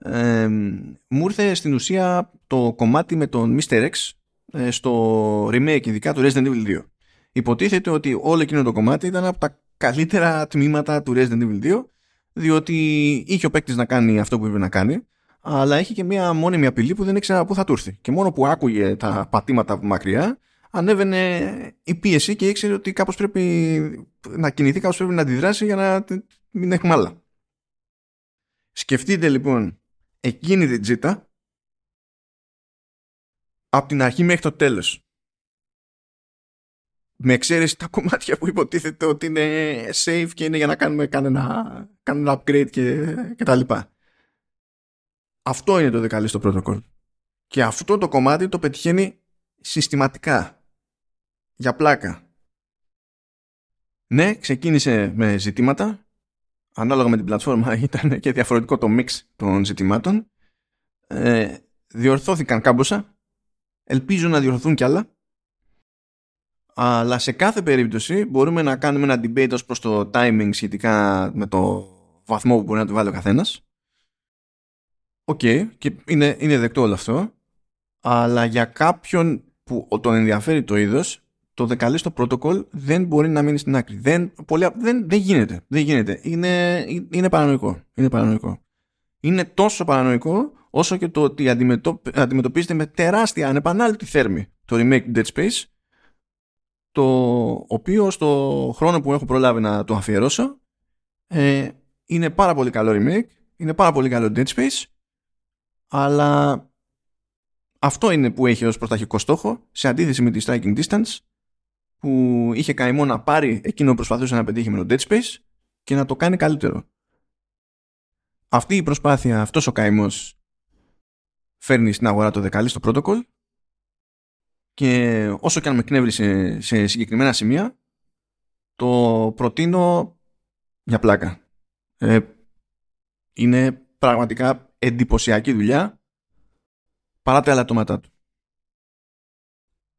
ε, μου ήρθε στην ουσία το κομμάτι με τον Mr. X ε, στο remake ειδικά του Resident Evil 2. Υποτίθεται ότι όλο εκείνο το κομμάτι ήταν από τα καλύτερα τμήματα του Resident Evil 2 διότι είχε ο παίκτης να κάνει αυτό που είπε να κάνει αλλά έχει και μια μόνιμη απειλή που δεν ήξερα πού θα του έρθει. Και μόνο που άκουγε τα πατήματα από μακριά, ανέβαινε η πίεση και ήξερε ότι κάπως πρέπει να κινηθεί, κάπως πρέπει να αντιδράσει για να μην έχουμε άλλα. Σκεφτείτε λοιπόν εκείνη την τζίτα από την αρχή μέχρι το τέλος με εξαίρεση τα κομμάτια που υποτίθεται ότι είναι safe και είναι για να κάνουμε κανένα, κανένα upgrade και, και τα λοιπά. Αυτό είναι το δεκαλίστο πρωτοκόλλο. Και αυτό το κομμάτι το πετυχαίνει συστηματικά. Για πλάκα. Ναι, ξεκίνησε με ζητήματα. Ανάλογα με την πλατφόρμα ήταν και διαφορετικό το mix των ζητημάτων. Ε, διορθώθηκαν κάμποσα. Ελπίζω να διορθωθούν κι άλλα αλλά σε κάθε περίπτωση μπορούμε να κάνουμε ένα debate ως προς το timing σχετικά με το βαθμό που μπορεί να του βάλει ο καθένας. OK, okay, και είναι, είναι δεκτό όλο αυτό. Αλλά για κάποιον που τον ενδιαφέρει το είδος, το δεκαλίστο protocol δεν μπορεί να μείνει στην άκρη. Δεν, πολύ, δεν, δεν γίνεται. Δεν γίνεται. Είναι, είναι παρανοϊκό. Είναι παρανοϊκό. Είναι τόσο παρανοϊκό όσο και το ότι αντιμετωπίζεται με τεράστια ανεπανάληπτη θέρμη το remake Dead Space το οποίο στο χρόνο που έχω προλάβει να το αφιερώσω ε, είναι πάρα πολύ καλό remake, είναι πάρα πολύ καλό Dead Space αλλά αυτό είναι που έχει ως πρωταρχικό στόχο σε αντίθεση με τη Striking Distance που είχε καημό να πάρει εκείνο που προσπαθούσε να πετύχει με το Dead Space και να το κάνει καλύτερο. Αυτή η προσπάθεια, αυτός ο καημός φέρνει στην αγορά το δεκαλή στο protocol και όσο και αν με κνεύρει σε, σε συγκεκριμένα σημεία το προτείνω για πλάκα. Ε, είναι πραγματικά εντυπωσιακή δουλειά παρά τα ελαττώματά του.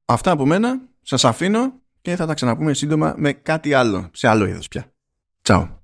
Αυτά από μένα. Σας αφήνω και θα τα ξαναπούμε σύντομα με κάτι άλλο, σε άλλο είδος πια. Τσάου.